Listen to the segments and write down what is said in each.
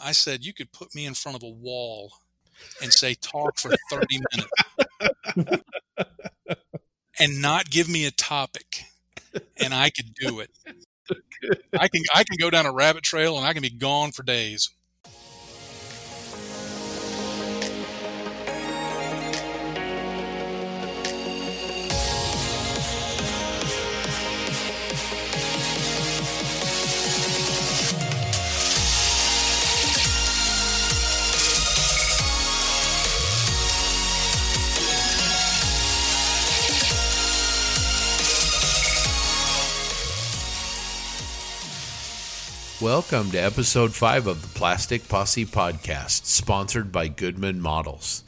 I said, you could put me in front of a wall and say, talk for 30 minutes and not give me a topic. And I could do it. I can I can go down a rabbit trail and I can be gone for days. Welcome to episode 5 of the Plastic Posse podcast, sponsored by Goodman Models.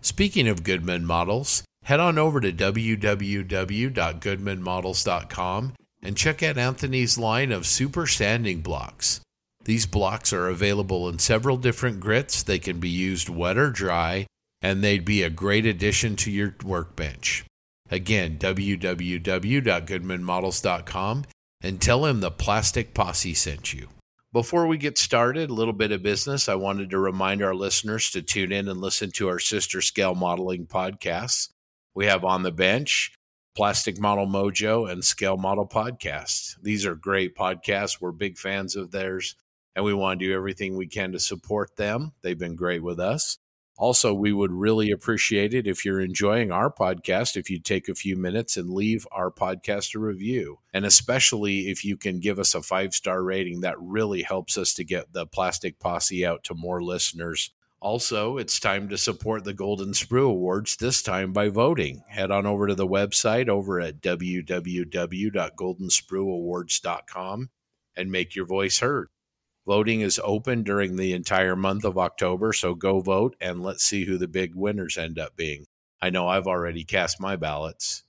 Speaking of Goodman Models, head on over to www.goodmanmodels.com and check out Anthony's line of super sanding blocks. These blocks are available in several different grits. They can be used wet or dry, and they'd be a great addition to your workbench. Again, www.goodmanmodels.com and tell him the Plastic Posse sent you. Before we get started, a little bit of business. I wanted to remind our listeners to tune in and listen to our sister scale modeling podcasts. We have On the Bench, Plastic Model Mojo, and Scale Model Podcasts. These are great podcasts. We're big fans of theirs, and we want to do everything we can to support them. They've been great with us. Also, we would really appreciate it if you're enjoying our podcast, if you'd take a few minutes and leave our podcast a review. And especially if you can give us a five star rating, that really helps us to get the Plastic Posse out to more listeners. Also, it's time to support the Golden Sprue Awards, this time by voting. Head on over to the website over at www.goldensprueawards.com and make your voice heard. Voting is open during the entire month of October, so go vote and let's see who the big winners end up being. I know I've already cast my ballots.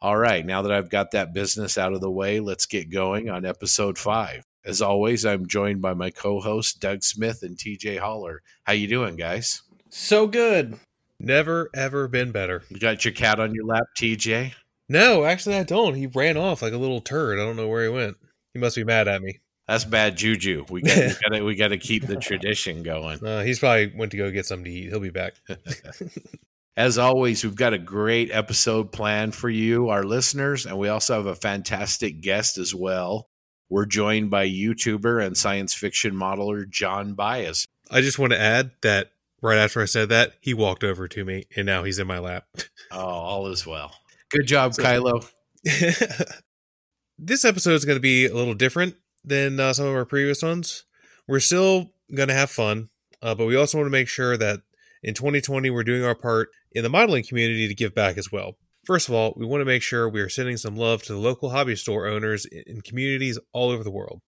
All right, now that I've got that business out of the way, let's get going on episode 5. As always, I'm joined by my co-hosts Doug Smith and TJ Holler. How you doing, guys? So good. Never ever been better. You got your cat on your lap, TJ? No, actually I don't. He ran off like a little turd. I don't know where he went. He must be mad at me. That's bad juju. We got we got we got to keep the tradition going. Uh, he's probably went to go get something to eat. He'll be back. As always, we've got a great episode planned for you, our listeners, and we also have a fantastic guest as well. We're joined by YouTuber and science fiction modeler Jon Bius. I just want to add that right after I said that, he walked over to me and now he's in my lap. oh, all is well. Good job, so, Kylo. this episode is going to be a little different than uh, some of our previous ones. We're still going to have fun, uh, but we also want to make sure that in 2020 we're doing our part in the modeling community to give back as well. First of all, we want to make sure we are sending some love to the local hobby store owners in communities all over the world.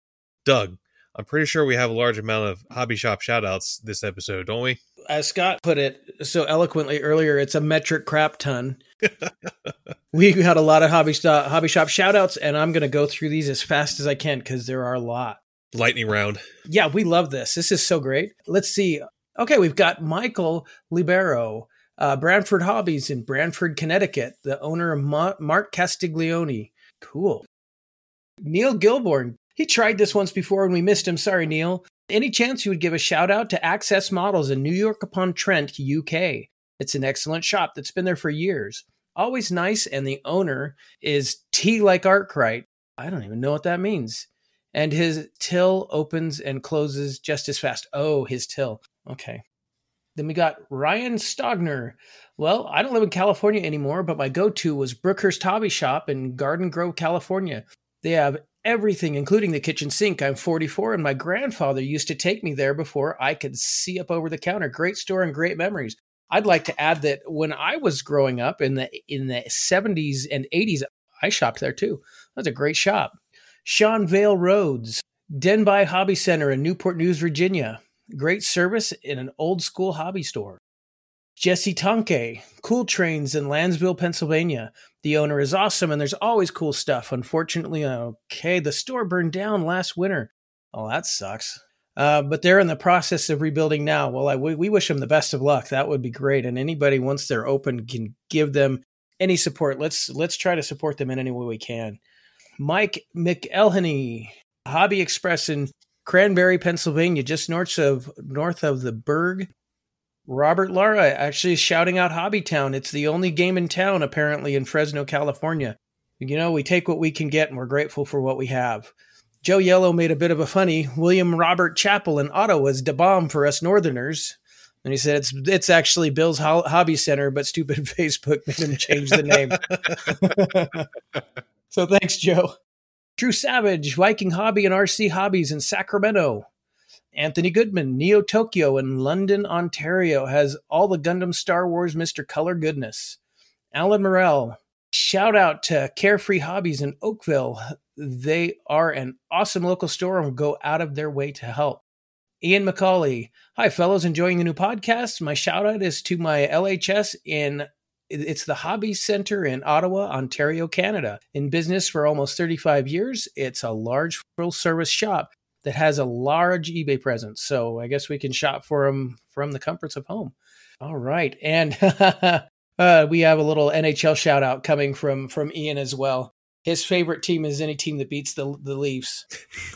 Doug, I'm pretty sure we have a large amount of hobby shop shoutouts this episode, don't we? As Scott put it so eloquently earlier, it's a metric crap ton. we had a lot of hobby, st- hobby shop shoutouts, and I'm going to go through these as fast as I can because there are a lot. Lightning round. Yeah, we love this. This is so great. Let's see. Okay, we've got Michael Libero, uh, Branford Hobbies in Branford, Connecticut, the owner of Ma- Mark Castiglione. Cool. Neil Gilborn, he tried this once before and we missed him. Sorry, Neil. Any chance you would give a shout out to Access Models in Newark upon Trent, UK? It's an excellent shop that's been there for years. Always nice, and the owner is T like Arkwright. I don't even know what that means. And his till opens and closes just as fast. Oh, his till. Okay. Then we got Ryan Stogner. Well, I don't live in California anymore, but my go to was Brookhurst Hobby Shop in Garden Grove, California. They have everything, including the kitchen sink. I'm 44, and my grandfather used to take me there before I could see up over the counter. Great store and great memories. I'd like to add that when I was growing up in the in the 70s and 80s, I shopped there too. That's a great shop. Sean Vale Roads, Denbigh Hobby Center in Newport News, Virginia. Great service in an old school hobby store. Jesse Tonke, Cool Trains in Lansville, Pennsylvania. The owner is awesome and there's always cool stuff. Unfortunately, okay, the store burned down last winter. Oh, that sucks. Uh, but they're in the process of rebuilding now. Well, I, we, we wish them the best of luck. That would be great. And anybody once they're open can give them any support. Let's let's try to support them in any way we can. Mike McElhenney, Hobby Express in Cranberry, Pennsylvania, just north of north of the Burgh. Robert Lara actually shouting out Hobbytown. It's the only game in town, apparently, in Fresno, California. You know, we take what we can get and we're grateful for what we have. Joe Yellow made a bit of a funny. William Robert Chapel in Ottawa's da bomb for us Northerners. And he said it's it's actually Bill's Hobby Center, but stupid Facebook made him change the name. so thanks, Joe. Drew Savage, Viking Hobby and RC Hobbies in Sacramento. Anthony Goodman, Neo Tokyo in London, Ontario, has all the Gundam Star Wars Mr. Color goodness. Alan Morell, shout out to Carefree Hobbies in Oakville. They are an awesome local store and go out of their way to help. Ian McCauley, hi fellows, enjoying the new podcast. My shout out is to my LHS in it's the Hobby Center in Ottawa, Ontario, Canada. In business for almost 35 years, it's a large full service shop that has a large eBay presence. So I guess we can shop for them from the comforts of home. All right. And uh, we have a little NHL shout out coming from from Ian as well. His favorite team is any team that beats the the Leafs.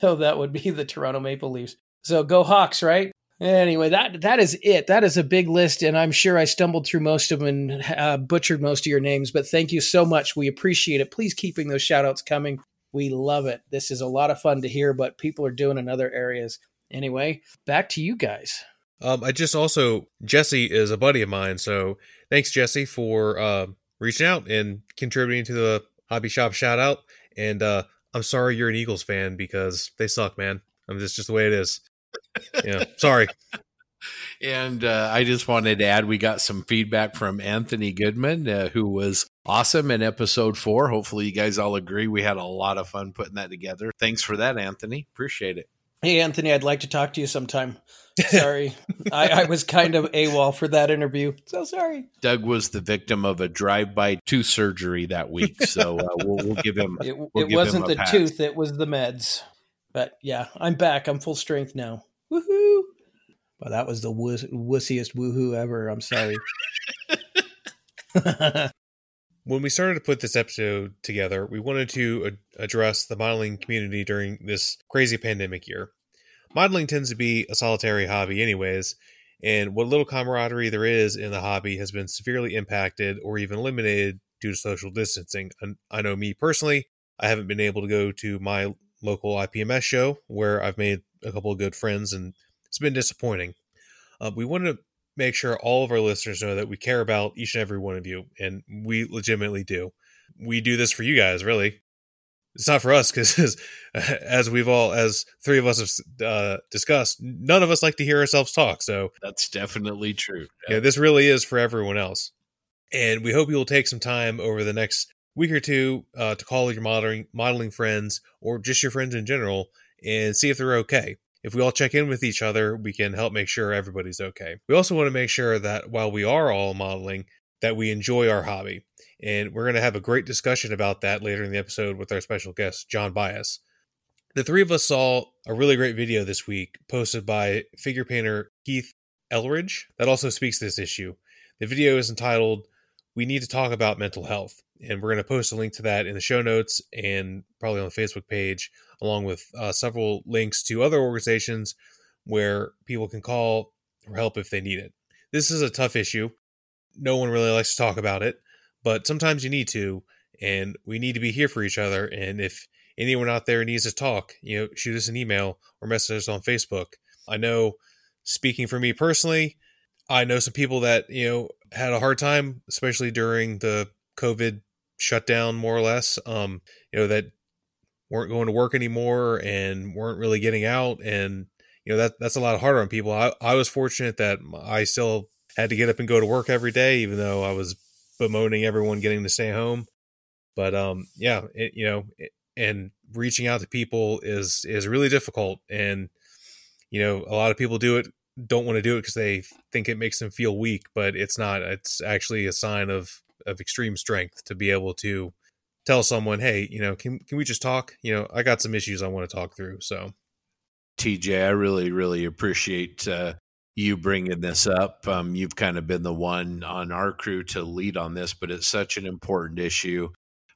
so that would be the Toronto Maple Leafs. So go Hawks, right? Anyway, that that is it. That is a big list, and I'm sure I stumbled through most of them and uh, butchered most of your names. But thank you so much. We appreciate it. Please keeping those shout outs coming. We love it. This is a lot of fun to hear, but people are doing in other areas. Anyway, back to you guys. Um, I just also Jesse is a buddy of mine, so thanks Jesse for uh, reaching out and contributing to the hobby shop shout out. And uh, I'm sorry you're an Eagles fan because they suck, man. I'm just just the way it is yeah, sorry. and uh, I just wanted to add we got some feedback from Anthony Goodman, uh, who was awesome in episode four. Hopefully, you guys all agree. We had a lot of fun putting that together. Thanks for that, Anthony. Appreciate it. Hey, Anthony, I'd like to talk to you sometime. Sorry, I, I, was kind of AWOL for that interview. So sorry. Doug was the victim of a drive-by tooth surgery that week, so uh, we'll, we'll, give him. It, we'll it give wasn't him the pass. tooth; it was the meds. But yeah, I'm back. I'm full strength now. Woohoo! Well, that was the wuss- wussiest woohoo ever. I'm sorry. when we started to put this episode together, we wanted to ad- address the modeling community during this crazy pandemic year. Modeling tends to be a solitary hobby, anyways, and what little camaraderie there is in the hobby has been severely impacted or even eliminated due to social distancing. I know me personally, I haven't been able to go to my local IPMS show where I've made a couple of good friends, and it's been disappointing. Uh, we wanted to make sure all of our listeners know that we care about each and every one of you, and we legitimately do. We do this for you guys, really. It's not for us because, as we've all, as three of us have uh, discussed, none of us like to hear ourselves talk. So that's definitely true. Yeah, this really is for everyone else. And we hope you will take some time over the next week or two uh, to call your modeling modeling friends or just your friends in general and see if they're okay. If we all check in with each other, we can help make sure everybody's okay. We also want to make sure that while we are all modeling, that we enjoy our hobby. And we're going to have a great discussion about that later in the episode with our special guest, Jon Bius. The three of us saw a really great video this week posted by figure painter Keith Elridge that also speaks to this issue. The video is entitled, We Need to Talk About Mental Health and we're going to post a link to that in the show notes and probably on the Facebook page, along with uh, several links to other organizations where people can call for help if they need it. This is a tough issue. No one really likes to talk about it, but sometimes you need to, and we need to be here for each other. And if anyone out there needs to talk, you know, shoot us an email or message us on Facebook. I know, speaking for me personally, I know some people that you know had a hard time, especially during the COVID shut down more or less. Um, you know that weren't going to work anymore and weren't really getting out, and you know that that's a lot harder on people. I I was fortunate that I still had to get up and go to work every day, even though I was bemoaning everyone getting to stay home. But um, yeah, it, you know, it, and reaching out to people is is really difficult, and you know, a lot of people do it don't want to do it because they think it makes them feel weak, but it's not. It's actually a sign of of extreme strength to be able to tell someone, "Hey, you know, can can we just talk? You know, I got some issues I want to talk through." So, TJ, I really really appreciate uh, you bringing this up. Um, you've kind of been the one on our crew to lead on this, but it's such an important issue.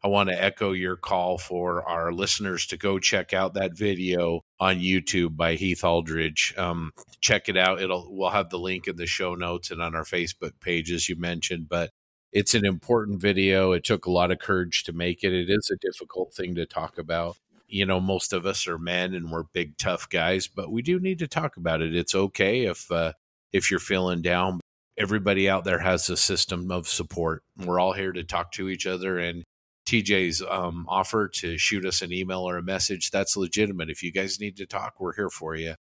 I want to echo your call for our listeners to go check out that video on YouTube by Heath Aldridge. Um, check it out. It'll we'll have the link in the show notes and on our Facebook page as you mentioned. But it's an important video. It took a lot of courage to make it. It is a difficult thing to talk about. You know, most of us are men and we're big tough guys, but we do need to talk about it. It's okay if uh, if you're feeling down. Everybody out there has a system of support. We're all here to talk to each other and TJ's um, offer to shoot us an email or a message, that's legitimate. If you guys need to talk, we're here for you.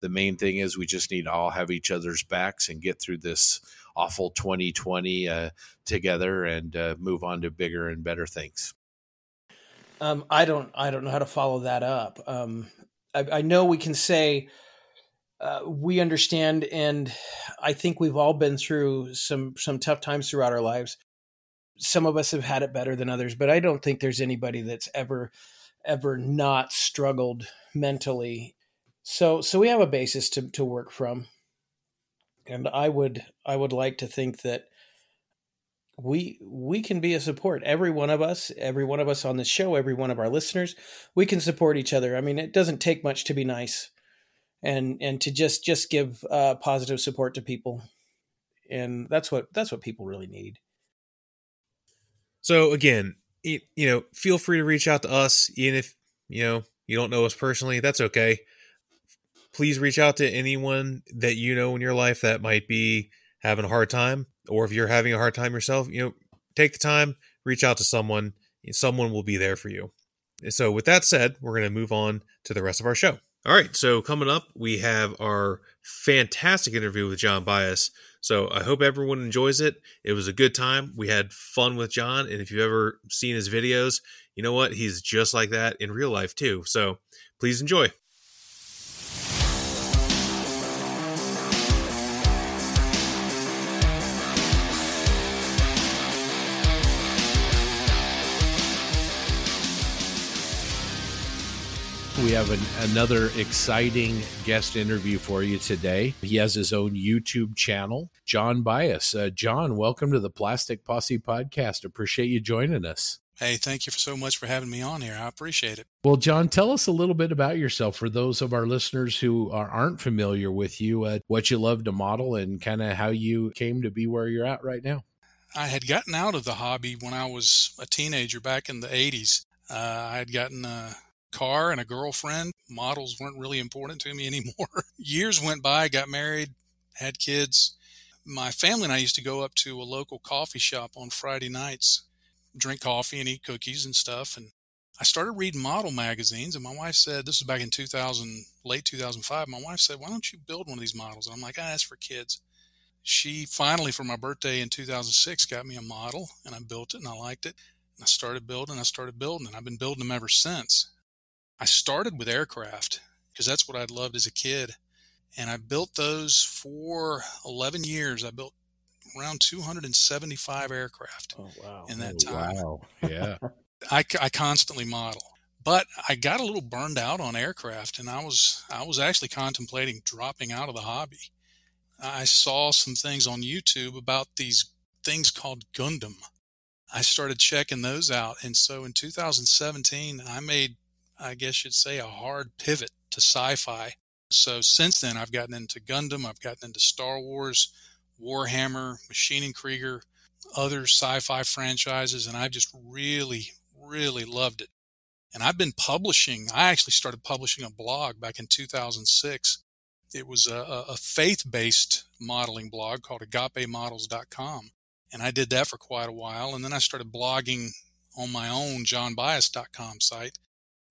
The main thing is we just need to all have each other's backs and get through this awful 2020 uh, together and uh, move on to bigger and better things. Um, I don't, I don't know how to follow that up. Um, I, I, know we can say uh, we understand, and I think we've all been through some some tough times throughout our lives some of us have had it better than others, but I don't think there's anybody that's ever ever not struggled mentally. So so we have a basis to to work from. And I would I would like to think that we we can be a support every one of us every one of us on the show every one of our listeners we can support each other i mean it doesn't take much to be nice and and to just just give uh, positive support to people and that's what that's what people really need so again, you know, feel free to reach out to us, even if you know you don't know us personally. That's okay. Please reach out to anyone that you know in your life that might be having a hard time, or if you're having a hard time yourself, you know, take the time, reach out to someone. Someone will be there for you. So, with that said, we're going to move on to the rest of our show. All right, so coming up, we have our fantastic interview with Jon Bius. So I hope everyone enjoys it. It was a good time. We had fun with Jon, and if you've ever seen his videos, you know what? He's just like that in real life too. So please enjoy. We have an, another exciting guest interview for you today. He has his own YouTube channel, Jon Bius. Uh, Jon, welcome to the Plastic Posse podcast. Appreciate you joining us. Hey, thank you so much for having me on here. I appreciate it. Well, Jon, tell us a little bit about yourself for those of our listeners who are, aren't familiar with you, uh, what you love to model, and kind of how you came to be where you're at right now. I had gotten out of the hobby when I was a teenager back in the 80s. Uh, I had gotten a car and a girlfriend. Models weren't really important to me anymore. Years went by, got married, had kids. My family and I used to go up to a local coffee shop on Friday nights, drink coffee and eat cookies and stuff. And I started reading model magazines, and my wife said, This was back in 2000, late 2005. My wife said, Why don't you build one of these models? And I'm like, Ah, that's for kids. She finally, for my birthday in 2006, got me a model, and I built it and I liked it. And I started building, I started building, and I've been building them ever since. I started with aircraft because that's what I'd loved as a kid. And I built those for 11 years. I built around 275 aircraft oh, wow. in that oh, time. Wow. Yeah. I, I constantly model. But I got a little burned out on aircraft and I was I was actually contemplating dropping out of the hobby. I saw some things on YouTube about these things called Gundam. I started checking those out and so in 2017 I made I guess you'd say, a hard pivot to sci fi. So since then, I've gotten into Gundam, I've gotten into Star Wars, Warhammer, Maschinen Krieger, other sci fi franchises, and I've just really, really loved it. And I've been publishing, I actually started publishing a blog back in 2006. It was a, a faith based modeling blog called agapemodels.com. And I did that for quite a while. And then I started blogging on my own jonbius.com site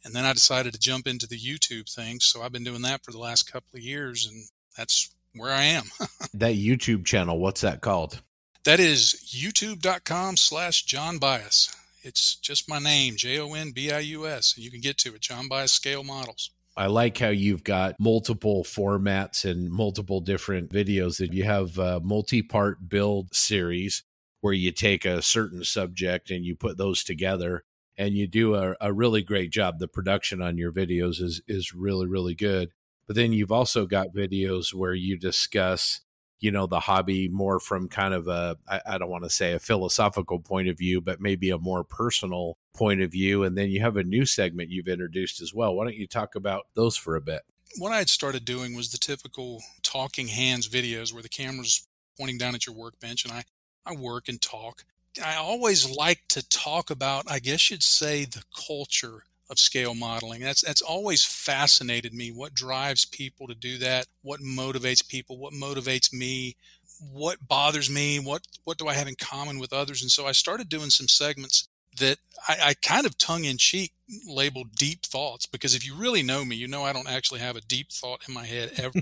and then I decided to jump into the YouTube thing. So I've been doing that for the last couple of years, and that's where I am. that YouTube channel, what's that called? That is youtube.com slash Jon Bius. It's just my name, J O N B I U S, and you can get to it, Jon Bius Scale Models. I like how you've got multiple formats and multiple different videos that you have a multi-part build series where you take a certain subject and you put those together and you do a, a really great job. The production on your videos is is really really good. But then you've also got videos where you discuss, you know, the hobby more from kind of a I, I don't want to say a philosophical point of view, but maybe a more personal point of view. And then you have a new segment you've introduced as well. Why don't you talk about those for a bit? What I had started doing was the typical talking hands videos where the camera's pointing down at your workbench and I, I work and talk. I always like to talk about, I guess you'd say, the culture of scale modeling. That's that's always fascinated me. What drives people to do that? What motivates people? What motivates me? What bothers me? What what do I have in common with others? And so I started doing some segments that I, I kind of tongue in cheek labeled deep thoughts because if you really know me, you know I don't actually have a deep thought in my head ever.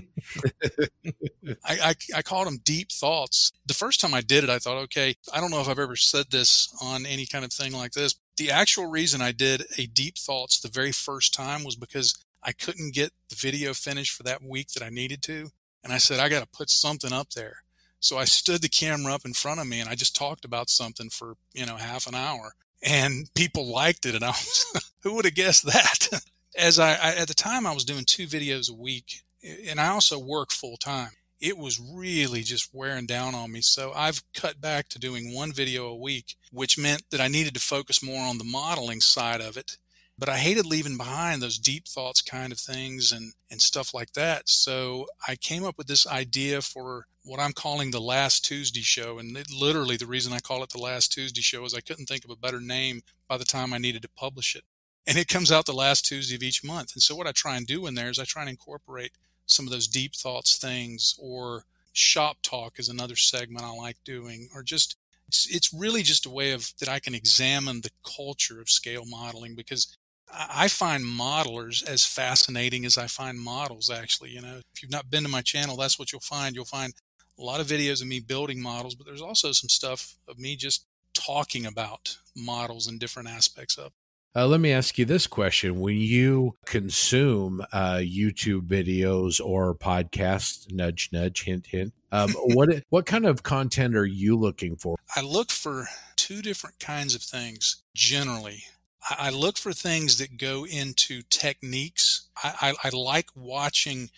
I, I, I called them deep thoughts. The first time I did it, I thought, okay, I don't know if I've ever said this on any kind of thing like this. The actual reason I did a deep thoughts the very first time was because I couldn't get the video finished for that week that I needed to. And I said, I got to put something up there. So I stood the camera up in front of me and I just talked about something for, you know, half an hour and people liked it. And I was, who would have guessed that? As I, I, at the time, I was doing two videos a week, and I also work full time. It was really just wearing down on me. So I've cut back to doing one video a week, which meant that I needed to focus more on the modeling side of it. But I hated leaving behind those deep thoughts kind of things and, and stuff like that. So I came up with this idea for what I'm calling the Last Tuesday Show. And it, literally, the reason I call it the Last Tuesday Show is I couldn't think of a better name by the time I needed to publish it. And it comes out the last Tuesday of each month. And so, what I try and do in there is I try and incorporate some of those deep thoughts things, or shop talk is another segment I like doing, or just it's, it's really just a way of that I can examine the culture of scale modeling because I find modelers as fascinating as I find models, actually. You know, if you've not been to my channel, that's what you'll find. You'll find a lot of videos of me building models, but there's also some stuff of me just talking about models and different aspects of. Uh, let me ask you this question: When you consume uh, YouTube videos or podcasts, nudge, nudge, hint, hint, um, what what kind of content are you looking for? I look for two different kinds of things generally. I, I look for things that go into techniques. I, I, I like watching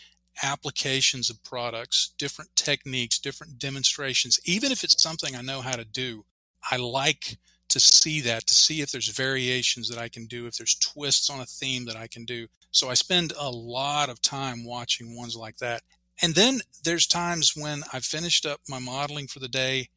applications of products, different techniques, different demonstrations, even if it's something I know how to do, I like to see that, to see if there's variations that I can do, if there's twists on a theme that I can do. So I spend a lot of time watching ones like that. And then there's times when I've finished up my modeling for the day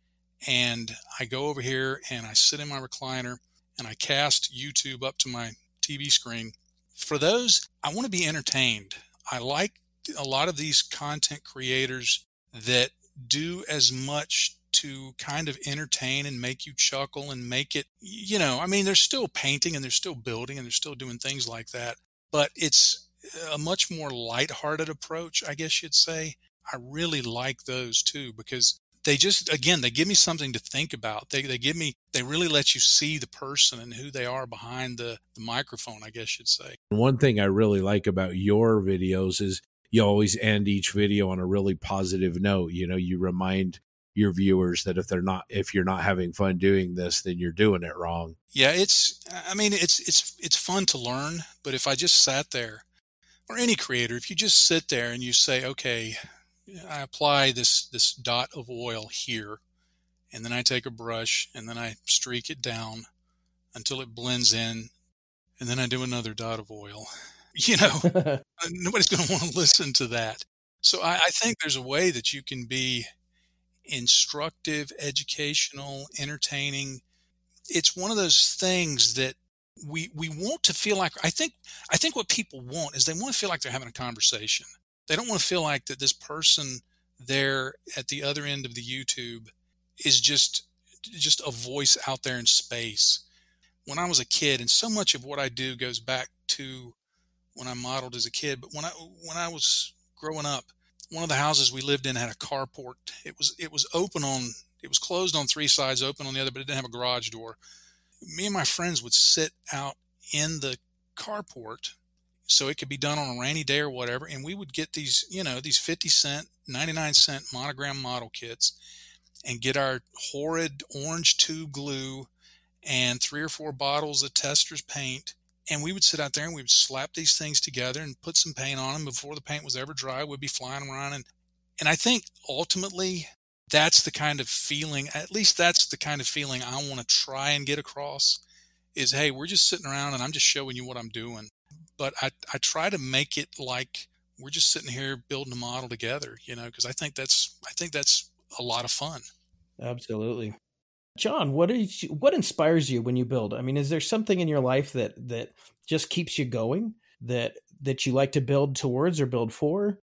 and I go over here and I sit in my recliner and I cast YouTube up to my TV screen. For those, I want to be entertained. I like a lot of these content creators that do as much to kind of entertain and make you chuckle and make it, you know, I mean, they're still painting and they're still building and they're still doing things like that, but it's a much more lighthearted approach, I guess you'd say. I really like those too because they just again they give me something to think about. They, they give me they really let you see the person and who they are behind the, the microphone i guess you'd say. One thing i really like about your videos is you always end each video on a really positive note. You know, you remind your viewers that if they're not if you're not having fun doing this then you're doing it wrong. Yeah it's i mean it's it's it's fun to learn but if i just sat there or any creator if you just sit there and you say okay i apply this this dot of oil here and then i take a brush and then i streak it down until it blends in and then i do another dot of oil you know, nobody's going to want to listen to that. So I, I think there's a way that you can be instructive, educational, entertaining. It's one of those things that we we want to feel like I think I think what people want is they want to feel like they're having a conversation. They don't want to feel like that this person there at the other end of the YouTube is just just a voice out there in space. When I was a kid, and so much of what I do goes back to when I modeled as a kid, but when I when I was growing up, one of the houses we lived in had a carport. It was it was open on it was closed on three sides, open on the other, but it didn't have a garage door. Me and my friends would sit out in the carport so it could be done on a rainy day or whatever and we would get these you know these 50 cent 99 cent monogram model kits and get our horrid orange tube glue and three or four bottles of Testors paint and we would sit out there and we would slap these things together and put some paint on them before the paint was ever dry. We'd be flying around and and I think ultimately that's the kind of feeling at least that's the kind of feeling I want to try and get across is hey, we're just sitting around and I'm just showing you what I'm doing. But I, I try to make it like we're just sitting here building a model together, you know, because I think that's I think that's a lot of fun. Absolutely. Jon, what is what inspires you when you build? I mean, is there something in your life that that just keeps you going that that you like to build towards or build for?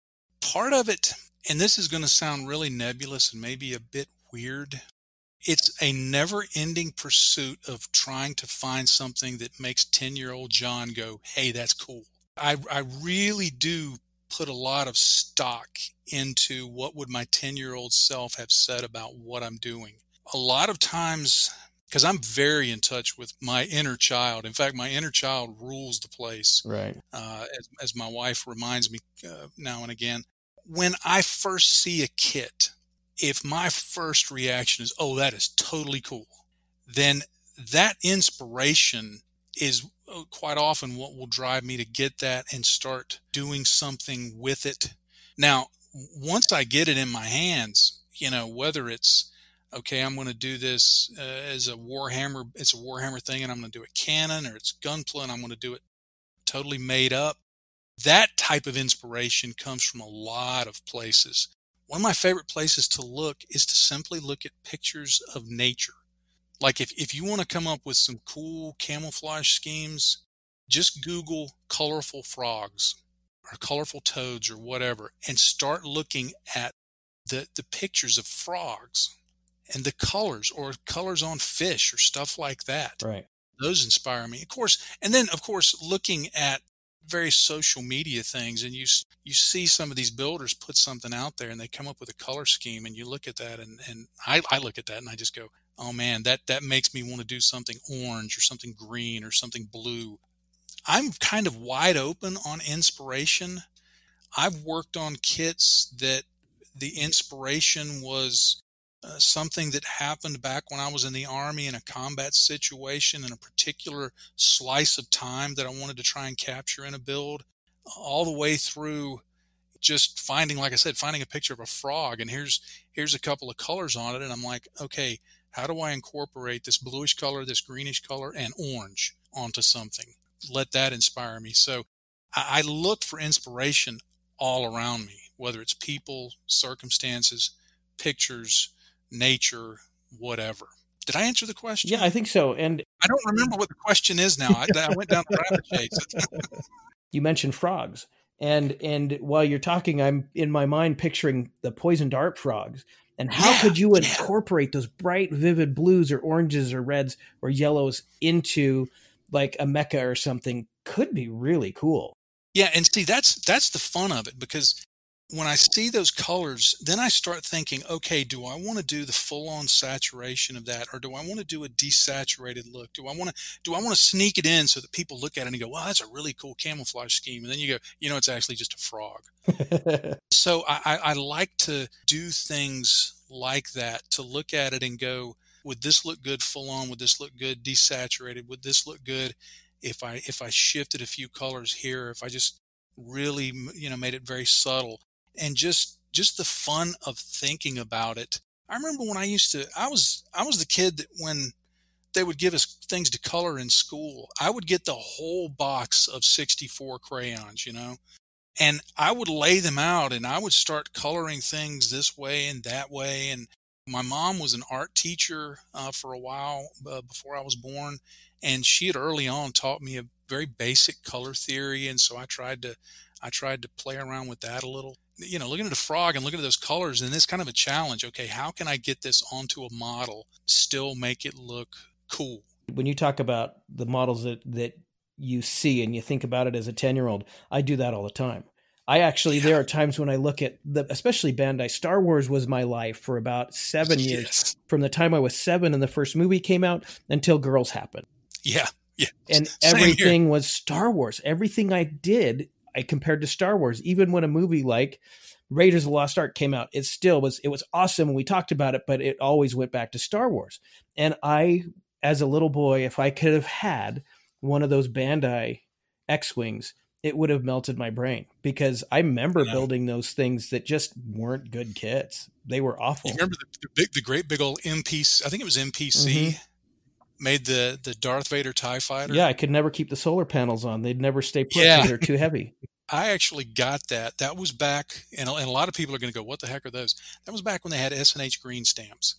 Part of it, and this is going to sound really nebulous and maybe a bit weird, it's a never ending pursuit of trying to find something that makes 10 year old Jon go, hey, that's cool. I, I really do put a lot of stock into what would my 10 year old self have said about what I'm doing. A lot of times, because I'm very in touch with my inner child. In fact, my inner child rules the place. Right. Uh, as, as, my wife reminds me uh, now and again. When I first see a kit, if my first reaction is, oh, that is totally cool, then that inspiration is uh, quite often what will drive me to get that and start doing something with it. Now, once I get it in my hands, you know, whether it's, okay, I'm going to do this uh, as a Warhammer, it's a Warhammer thing and I'm going to do a cannon or it's Gunpla and I'm going to do it totally made up. That type of inspiration comes from a lot of places. One of my favorite places to look is to simply look at pictures of nature. Like if, if you want to come up with some cool camouflage schemes, just Google colorful frogs or colorful toads or whatever and start looking at the, the pictures of frogs and the colors or colors on fish or stuff like that. Right. Those inspire me. Of course, and then of course looking at various social media things and you you see some of these builders put something out there and they come up with a color scheme and you look at that and and I, I look at that and I just go oh man that that makes me want to do something orange or something green or something blue. I'm kind of wide open on inspiration. I've worked on kits that the inspiration was uh, something that happened back when I was in the army in a combat situation in a particular slice of time that I wanted to try and capture in a build, all the way through just finding, like I said, finding a picture of a frog and here's here's a couple of colors on it, and I'm like, okay, how do I incorporate this bluish color, this greenish color, and orange onto something? Let that inspire me. So I, I look for inspiration all around me, whether it's people, circumstances, pictures, nature, whatever. Did I answer the question? Yeah, I think so. And I don't remember what the question is now. I, I went down the rabbit chase. you mentioned frogs, and and while you're talking, I'm in my mind picturing the poison dart frogs. And how yeah, could you incorporate yeah. those bright, vivid blues or oranges or reds or yellows into like a mecha or something? Could be really cool. Yeah, and see that's that's the fun of it because when I see those colors, then I start thinking, okay, do I want to do the full on saturation of that or do I want to do a desaturated look? Do I want to do I want to sneak it in so that people look at it and go, wow, that's a really cool camouflage scheme. And then you go, you know, it's actually just a frog. so I, I like to do things like that to look at it and go, would this look good full on? Would this look good desaturated? Would this look good if I if I shifted a few colors here? If I just really you know made it very subtle and just just the fun of thinking about it. I remember when I used to I was I was the kid that when they would give us things to color in school, I would get the whole box of 64 crayons, you know. And I would lay them out and I would start coloring things this way and that way and my mom was an art teacher uh, for a while uh, before I was born, and she had early on taught me a very basic color theory, and so I tried to I tried to play around with that a little you know, looking at a frog and looking at those colors, and it's kind of a challenge. Okay, how can I get this onto a model, still make it look cool? When you talk about the models that that you see and you think about it as a 10 year old, I do that all the time. I actually, yeah. there are times when I look at the, especially Bandai. Star Wars was my life for about seven years, yes. from the time I was seven and the first movie came out until Girls happened. Yeah, yeah. And Same everything here. was Star Wars. Everything I did I compared to Star Wars. Even when a movie like Raiders of the Lost Ark came out, it still was it was awesome. We talked about it, but it always went back to Star Wars. And I, as a little boy, if I could have had one of those Bandai X Wings, it would have melted my brain because I remember yeah. building those things that just weren't good kits. They were awful. You remember the, the, big, the great big old MPC? I think it was MPC. Mm-hmm made the the Darth Vader Tie Fighter. Yeah, I could never keep the solar panels on. They'd never stay put Yeah. they're too heavy. I actually got that. That was back, and, a- and a lot of people are going to go, "What the heck are those?" That was back when they had S&H green stamps,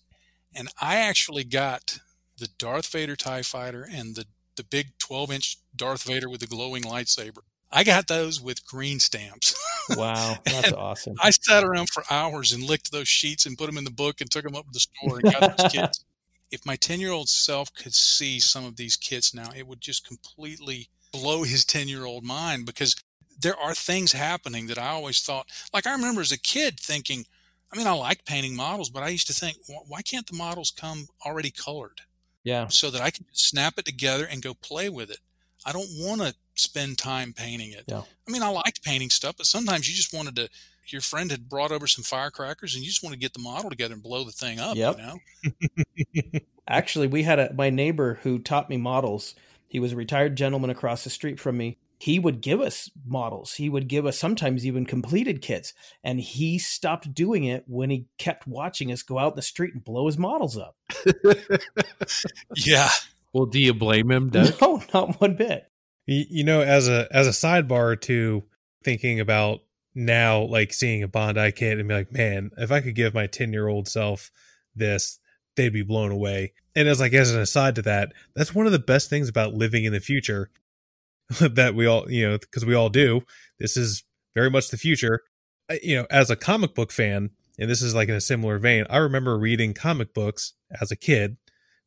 and I actually got the Darth Vader Tie Fighter and the the big twelve inch Darth Vader with the glowing lightsaber. I got those with green stamps. Wow, that's awesome. I sat around for hours and licked those sheets and put them in the book and took them up to the store and got those kits. If my 10 year old self could see some of these kits now, it would just completely blow his 10 year old mind because there are things happening that I always thought, like I remember as a kid thinking, I mean, I like painting models, but I used to think, why can't the models come already colored Yeah, so that I can snap it together and go play with it? I don't want to spend time painting it. Yeah. I mean, I liked painting stuff, but sometimes you just wanted to. Your friend had brought over some firecrackers, and you just want to get the model together and blow the thing up. Yep. You know, actually, we had a my neighbor who taught me models. He was a retired gentleman across the street from me. He would give us models. He would give us sometimes even completed kits, and he stopped doing it when he kept watching us go out in the street and blow his models up. yeah, Well, do you blame him, Doug? No, not one bit. You, you know, as a as a sidebar to thinking about now, like seeing a Bandai kit and be like, man, if I could give my ten year old self this, they'd be blown away. And as like as an aside to that, that's one of the best things about living in the future that we all, you know, because we all do. This is very much the future. I- You know, as a comic book fan, and this is like in a similar vein. I remember reading comic books as a kid.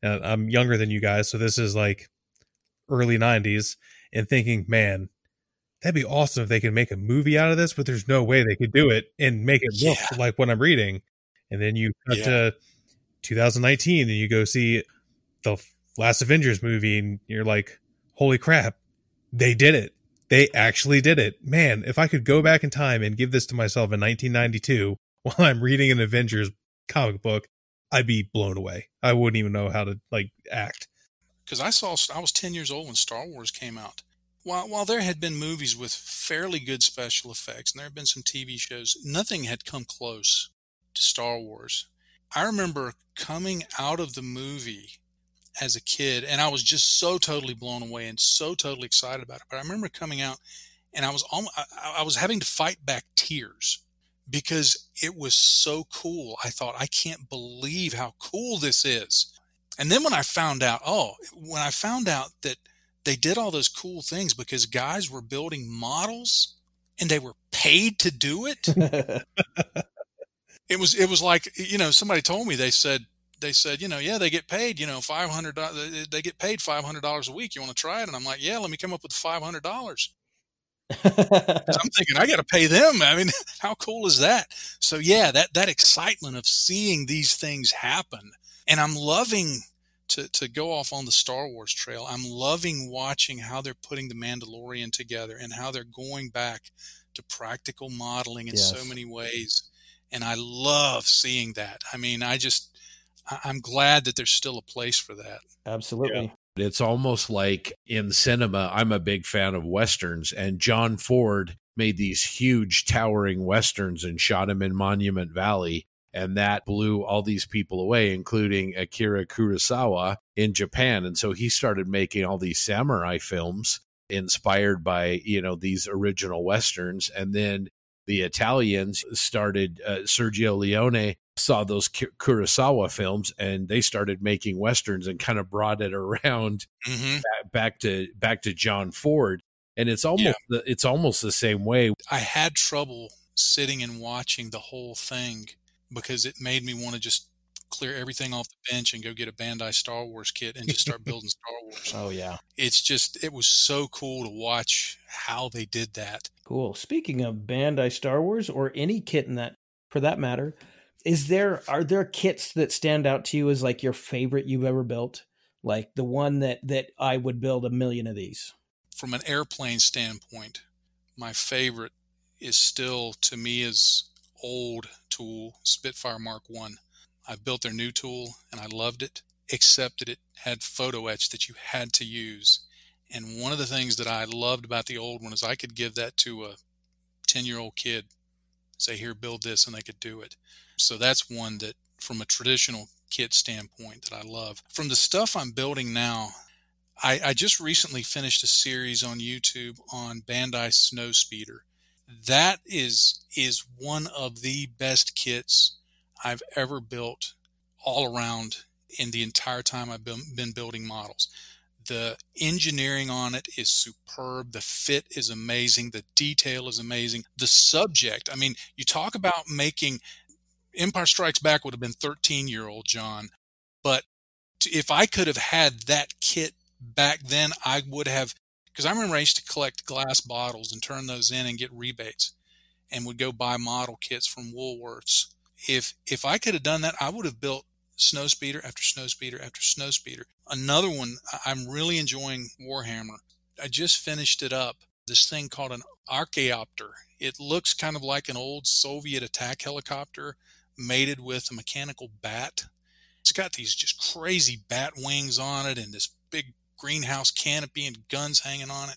Uh, I'm younger than you guys, so this is like early 90s and thinking, man, that'd be awesome if they could make a movie out of this, but there's no way they could do it and make it look Yeah. like what I'm reading. And then you cut Yeah. to 2019 and you go see the last Avengers movie and you're like, holy crap, they did it. They actually did it. Man, if I could go back in time and give this to myself in 1992 while I'm reading an Avengers comic book, I'd be blown away. I wouldn't even know how to like act. because I saw I was 10 years old when Star Wars came out. While while there had been movies with fairly good special effects and there had been some TV shows, nothing had come close to Star Wars. I remember coming out of the movie as a kid and I was just so totally blown away and so totally excited about it. But I remember coming out and I was almost, I, I was having to fight back tears because it was so cool. I thought I can't believe how cool this is. And then when I found out, oh, when I found out that they did all those cool things because guys were building models and they were paid to do it, it was it was like you know somebody told me they said they said you know yeah they get paid you know five hundred they get paid five hundred dollars a week. You want to try it? And I'm like yeah, let me come up with five hundred dollars. I'm thinking I got to pay them. I mean, how cool is that? So yeah, that that excitement of seeing these things happen, and I'm loving to to go off on the Star Wars trail. I'm loving watching how they're putting the Mandalorian together and how they're going back to practical modeling in so many ways, and I love seeing that. I mean, I just I- I'm glad that there's still a place for that. Absolutely. It's almost like in cinema, I'm a big fan of westerns, and John Ford made these huge, towering westerns and shot them in Monument Valley. And that blew all these people away, including Akira Kurosawa in Japan. And so he started making all these samurai films inspired by, you know, these original westerns. And then the Italians started, uh, Sergio Leone saw those Kurosawa films and they started making westerns and kind of brought it around hmm back, back to back to John Ford. And it's almost the, it's almost the same way. I had trouble sitting and watching the whole thing because it made me want to just clear everything off the bench and go get a Bandai Star Wars kit and just start building Star Wars. Oh yeah. It's just it was so cool to watch how they did that. Cool. Speaking of Bandai Star Wars or any kit in that for that matter, is there are there kits that stand out to you as like your favorite you've ever built? Like the one that that I would build a million of these. From an airplane standpoint, my favorite is still to me is old tool Spitfire Mark 1. I've built their new tool and I loved it, except that it had photo etch that you had to use. And one of the things that I loved about the old one is I could give that to a 10 year old kid, say, here, build this, and they could do it. So that's one that, from a traditional kit standpoint that I love. From the stuff I'm building now, I, I just recently finished a series on YouTube on Bandai Snowspeeder. That is is one of the best kits I've ever built all around in the entire time I've been, been building models. The engineering on it is superb. The fit is amazing. The detail is amazing. The subject, I mean, you talk about making Empire Strikes Back would have been 13 year old John, but if I could have had that kit back then, I would have, because I remember I used to collect glass bottles and turn those in and get rebates and would go buy model kits from Woolworths. If, if I could have done that, I would have built snowspeeder after snowspeeder after snowspeeder. Another one, I'm really enjoying Warhammer. I just finished it up. This thing called an Archaeopter. It looks kind of like an old Soviet attack helicopter mated with a mechanical bat. It's got these just crazy bat wings on it and this big greenhouse canopy and guns hanging on it.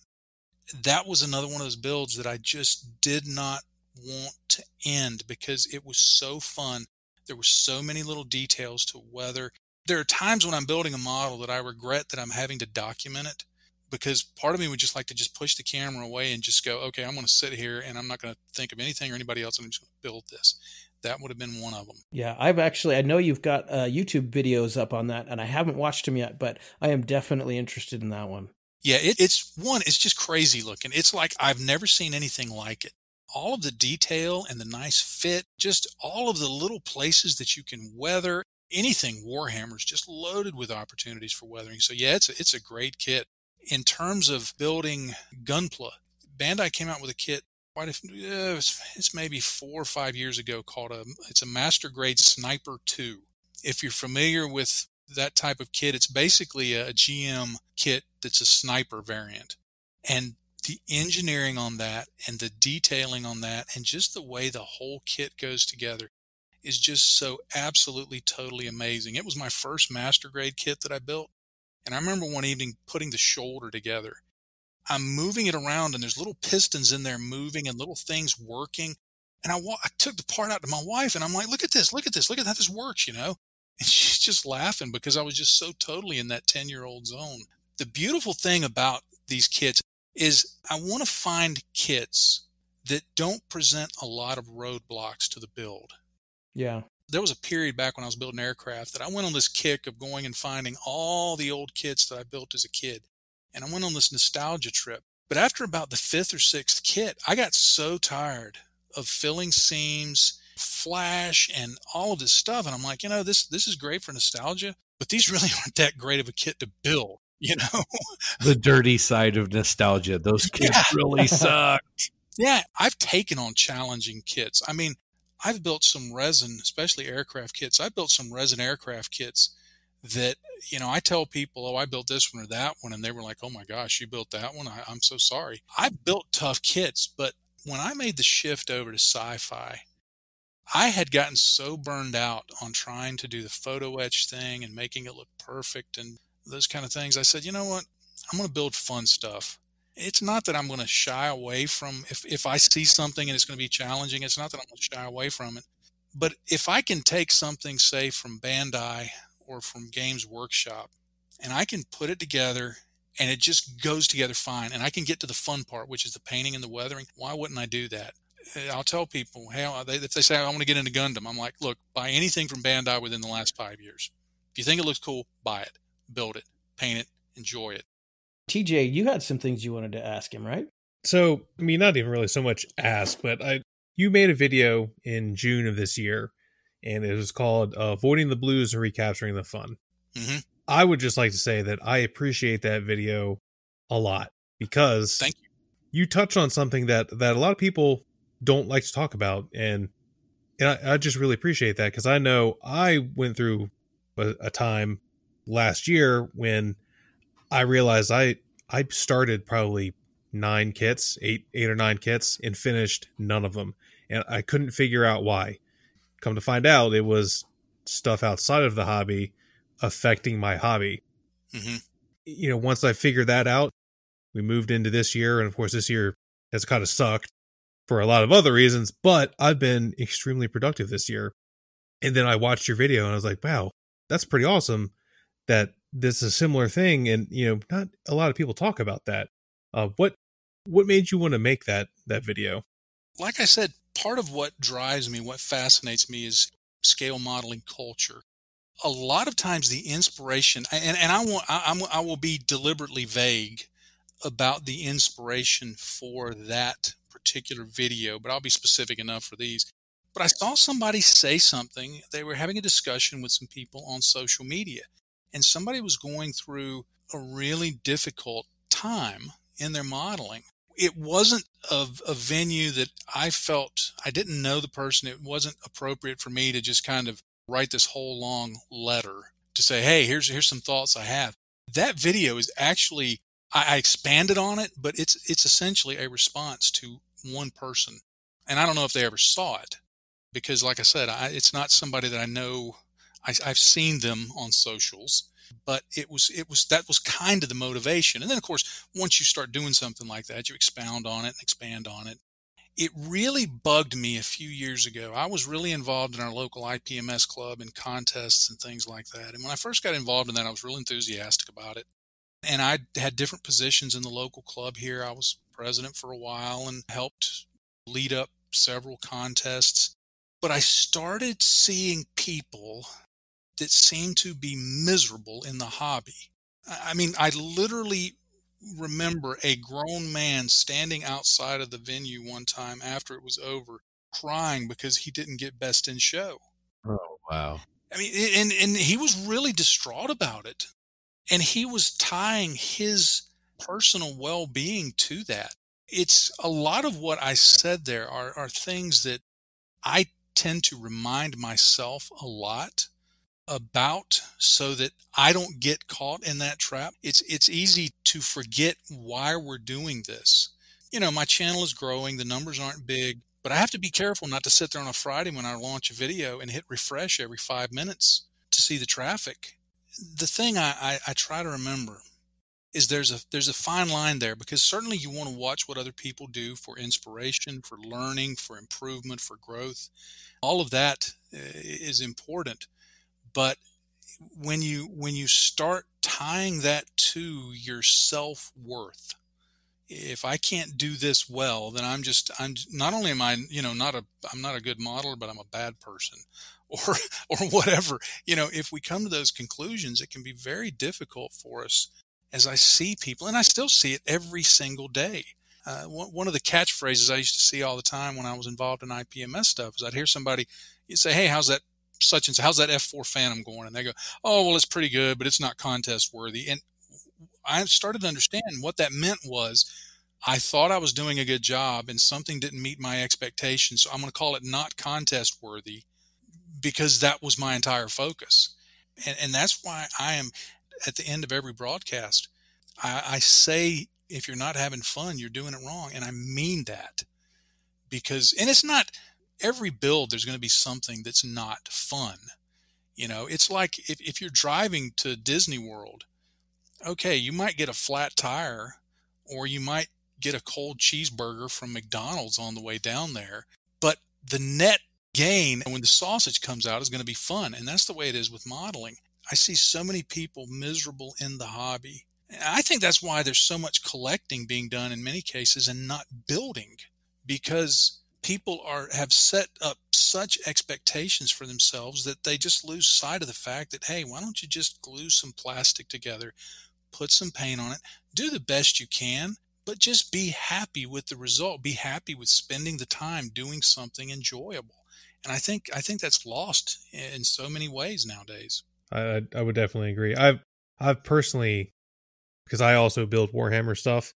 That was another one of those builds that I just did not want to end because it was so fun there were so many little details to weather. There are times when I'm building a model that I regret that I'm having to document it because part of me would just like to just push the camera away and just go, okay, I'm going to sit here and I'm not going to think of anything or anybody else. I'm just going to build this. That would have been one of them. Yeah, I've actually, I know you've got uh, YouTube videos up on that and I haven't watched them yet, but I am definitely interested in that one. Yeah, it, it's one, it's just crazy looking. It's like I've never seen anything like it all of the detail and the nice fit, just all of the little places that you can weather. Anything Warhammer is just loaded with opportunities for weathering. So yeah, it's a, it's a great kit. In terms of building Gunpla, Bandai came out with a kit quite a, uh, it's maybe four or five years ago called a it's a master grade sniper 2 if you're familiar with that type of kit it's basically a gm kit that's a sniper variant and the engineering on that and the detailing on that and just the way the whole kit goes together is just so absolutely totally amazing. It was my first master grade kit that I built. And I remember one evening putting the shoulder together. I'm moving it around and there's little pistons in there moving and little things working. And I, I took the part out to my wife and I'm like, look at this, look at this, look at how this works, you know? And she's just laughing because I was just so totally in that 10 year old zone. The beautiful thing about these kits is I want to find kits that don't present a lot of roadblocks to the build. Yeah. There was a period back when I was building aircraft that I went on this kick of going and finding all the old kits that I built as a kid. And I went on this nostalgia trip. But after about the fifth or sixth kit, I got so tired of filling seams, flash, and all of this stuff. And I'm like, you know, this this is great for nostalgia, but these really aren't that great of a kit to build you know the dirty side of nostalgia those kits yeah. really sucked yeah i've taken on challenging kits i mean i've built some resin especially aircraft kits i've built some resin aircraft kits that you know i tell people oh i built this one or that one and they were like oh my gosh you built that one I, i'm so sorry i built tough kits but when i made the shift over to sci-fi I had gotten so burned out on trying to do the photo etch thing and making it look perfect and those kind of things. I said, you know what? I'm going to build fun stuff. It's not that I'm going to shy away from if, if I see something and it's going to be challenging, it's not that I'm going to shy away from it. But if I can take something, say, from Bandai or from Games Workshop, and I can put it together and it just goes together fine, and I can get to the fun part, which is the painting and the weathering, why wouldn't I do that? Eh, I'll tell people, hey, uh, if they say I want to get into Gundam, I'm like, look, buy anything from Bandai within the last five years. If you think it looks cool, buy it build it, paint it, enjoy it. TJ, you had some things you wanted to ask him, right? So, I mean, not even really so much ask, but I you made a video in June of this year, and it was called uh, "Avoiding the Blues and Recapturing the Fun." Mm-hmm. I would just like to say that I appreciate that video a lot because thank you. You touched on something that that a lot of people don't like to talk about, and and I, I just really appreciate that because I know I went through a, a time last year when I realized I I started probably nine kits, eight eight or nine kits, and finished none of them, and I couldn't figure out why. Come to find out, it was stuff outside of the hobby affecting my hobby. Mm-hmm. You know, once I figured that out, we moved into this year, and of course, this year has kind of sucked for a lot of other reasons. But I've been extremely productive this year. And then I watched your video, and I was like, wow, that's pretty awesome that this is a similar thing and you know not a lot of people talk about that uh what what made you want to make that that video like I said, part of what drives me, what fascinates me is scale modeling culture. A lot of times the inspiration, and, and I want, I, I will be deliberately vague about the inspiration for that particular video, but I'll be specific enough for these. But I saw somebody say something. They were having a discussion with some people on social media, and somebody was going through a really difficult time in their modeling it wasn't a, a venue that I felt I didn't know the person. It wasn't appropriate for me to just kind of write this whole long letter to say, "Hey, here's here's some thoughts I have." That video is actually I, I expanded on it, but it's it's essentially a response to one person, and I don't know if they ever saw it because, like I said, I, it's not somebody that I know. I, I've seen them on socials, but it was it was that was kind of the motivation. And then of course once you start doing something like that you expound on it and expand on it. It really bugged me a few years ago. I was really involved in our local ipms club and contests and things like that. And when i first got involved in that i was real enthusiastic about it. And i had different positions in the local club here. I was president for a while and helped lead up several contests. But i started seeing people that seem to be miserable in the hobby. I mean, I literally remember a grown man standing outside of the venue one time after it was over crying because he didn't get best in show. Oh, wow. I mean, and, and he was really distraught about it. And he was tying his personal well being to that. It's a lot of what I said there are, are things that I tend to remind myself a lot about so that I don't get caught in that trap. It's it's easy to forget why we're doing this. You know, my channel is growing, the numbers aren't big, but I have to be careful not to sit there on a Friday when I launch a video and hit refresh every five minutes to see the traffic. The thing I, I, I try to remember is there's a there's a fine line there because certainly you want to watch what other people do for inspiration, for learning, for improvement, for growth. All of that uh, important but when you when you start tying that to your self-worth if i can't do this well then i'm just i'm not only am i you know not a i'm not a good modeler but i'm a bad person or or whatever. You know if we come to those conclusions it can be very difficult for us as i see people and i still see it every single day. Uh, one, of the catchphrases i used to see all the time when i was involved in ipms stuff is i'd hear somebody you say hey how's that such and so, how's that F4 Phantom going? And they go, oh, well, it's pretty good, but it's not contest worthy. And I started to understand what that meant was I thought I was doing a good job and something didn't meet my expectations. So I'm going to call it not contest worthy because that was my entire focus. And, and that's why I am at the end of every broadcast, I, I say, if you're not having fun, you're doing it wrong. And I mean that because, and it's not, every build there's going to be something that's not fun you know? It's like if, if you're driving to disney world okay you might get a flat tire or you might get a cold cheeseburger from mcdonald's on the way down there but the net gain when the sausage comes out is going to be fun and that's the way it is with modeling. I see so many people miserable in the hobby. I think that's why there's so much collecting being done in many cases and not building because people are have set up such expectations for themselves that they just lose sight of the fact that hey why don't you just glue some plastic together put some paint on it do the best you can but just be happy with the result. Be happy with spending the time doing something enjoyable. And i think i think that's lost in so many ways nowadays. I i would definitely agree. I've i've personally because i also build warhammer stuff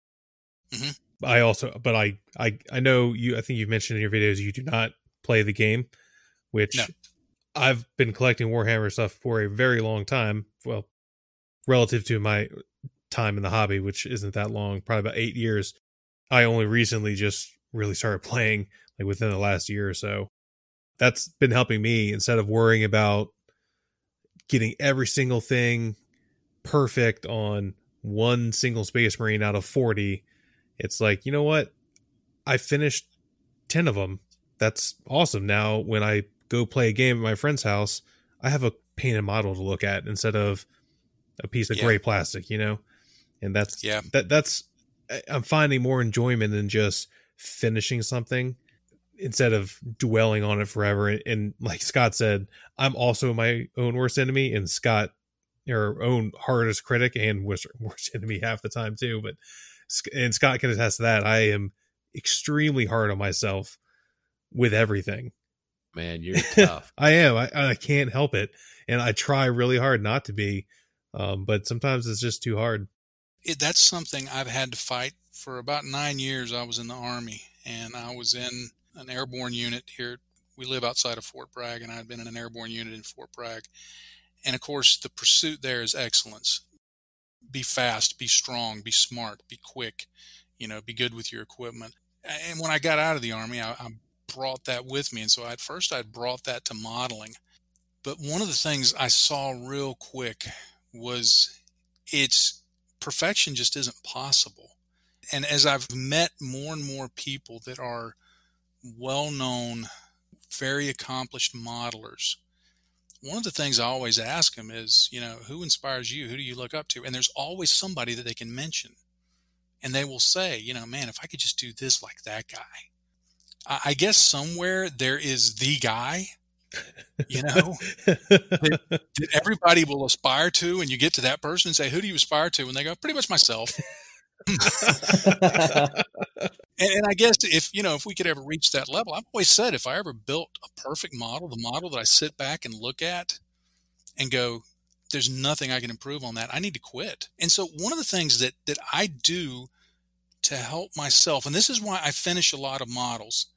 mm-hmm. I also, but I, I, I know you. I think you've mentioned in your videos you do not play the game, which no. I've been collecting Warhammer stuff for a very long time. Well, relative to my time in the hobby, which isn't that long, probably about eight years. I only recently just really started playing, like within the last year or so. That's been helping me instead of worrying about getting every single thing perfect on one single space marine out of 40 it's like, you know what? I finished 10 of them. That's awesome. Now, when I go play a game at my friend's house, I have a painted model to look at instead of a piece of Yeah. gray plastic, you know? And that's Yeah. that that's I'm finding more enjoyment in just finishing something instead of dwelling on it forever. And, and like Scott said, I'm also my own worst enemy, and Scott, your own hardest critic and worst, worst enemy half the time too. But and Scott can attest to that. I am extremely hard on myself with everything. Man, you're tough. I am. I, I can't help it, and I try really hard not to be. Um, but sometimes it's just too hard. it, that's something I've had to fight for about nine years. I was in the Army and I was in an airborne unit here. We live outside of Fort Bragg, and I'd been in an airborne unit in Fort Bragg. And of course, the pursuit there is excellence. Be fast, be strong, be smart, be quick, you know, be good with your equipment. And when I got out of the Army, I, I brought that with me. And so at first, I'd brought that to modeling. But one of the things I saw real quick was it's perfection just isn't possible. And as I've met more and more people that are well known, very accomplished modelers, one of the things I always ask them is, you know, who inspires you? Who do you look up to? And there's always somebody that they can mention. And they will say, you know, man, if I could just do this like that guy. I I guess somewhere there is the guy, you know, that everybody will aspire to. And you get to that person and say, who do you aspire to? And they go, pretty much myself. And, and I guess if you know if we could ever reach that level, I've always said if I ever built a perfect model, the model that I sit back and look at and go, "There's nothing I can improve on that. I need to quit." And so one of the things that that I do to help myself, and this is why I finish a lot of models,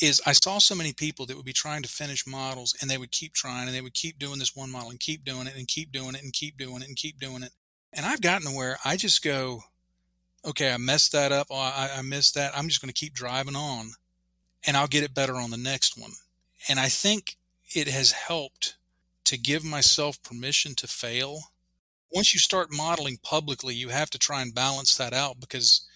is I saw so many people that would be trying to finish models and they would keep trying and they would keep doing this one model and keep doing it and keep doing it and keep doing it and keep doing it. And I've gotten to where I just go, okay, I messed that up. Oh, I, I missed that. I'm just going to keep driving on and I'll get it better on the next one. And I think it has helped to give myself permission to fail. Once you start modeling publicly, you have to try and balance that out because,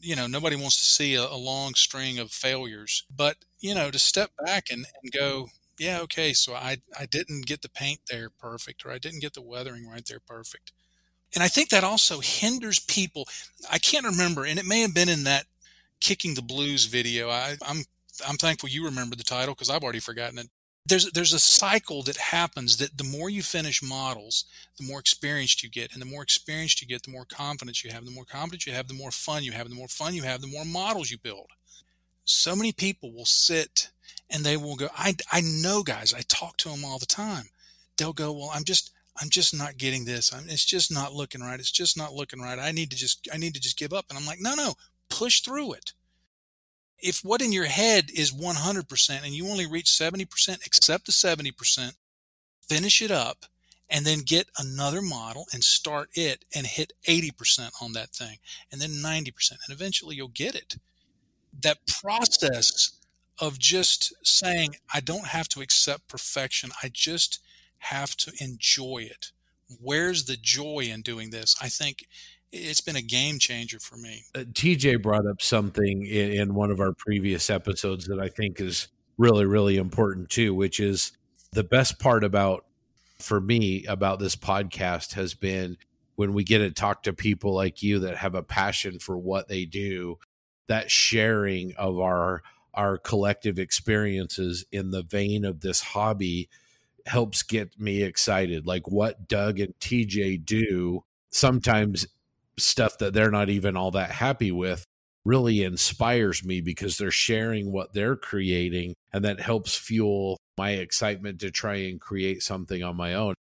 you know, nobody wants to see a, a long string of failures. But, you know, to step back and, and go, yeah, okay, so I, I didn't get the paint there perfect or I didn't get the weathering right there perfect. And I think that also hinders people. I can't remember, and it may have been in that kicking the blues video. I, I'm I'm thankful you remember the title because I've already forgotten it. There's there's a cycle that happens that the more you finish models, the more experienced you get, and the more experienced you get, the more confidence you have. The more confidence you have, the more fun you have. The more fun you have, the more models you build. So many people will sit and they will go. I I know guys. I talk to them all the time. They'll go, well, I'm just I'm just not getting this. I'm, it's just not looking right. It's just not looking right. I need to just, I need to just give up. And I'm like, no, no, push through it. If what in your head is 100% and you only reach 70%, accept the 70%, finish it up, and then get another model and start it and hit 80% on that thing and then 90%. And eventually you'll get it. That process of just saying, I don't have to accept perfection. I just have to enjoy it. Where's the joy in doing this? I think it's been a game changer for me. Uh, TJ brought up something in, in one of our previous episodes that I think is really, really important too, which is the best part about, for me, about this podcast has been when we get to talk to people like you that have a passion for what they do, that sharing of our our collective experiences in the vein of this hobby helps get me excited. Like what Doug and TJ do, sometimes stuff that they're not even all that happy with really inspires me because they're sharing what they're creating and that helps fuel my excitement to try and create something on my own.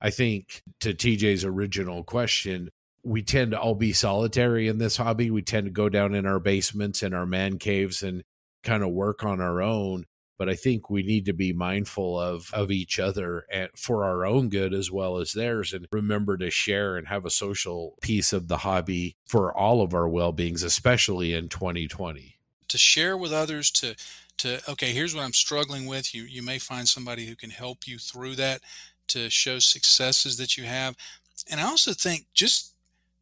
I think to TJ's original question, we tend to all be solitary in this hobby. We tend to go down in our basements and our man caves and kind of work on our own but I think we need to be mindful of of each other and for our own good as well as theirs and remember to share and have a social piece of the hobby for all of our well-beings especially in 2020 to share with others to to okay here's what i'm struggling with. You you may find somebody who can help you through that to show successes that you have. And i also think just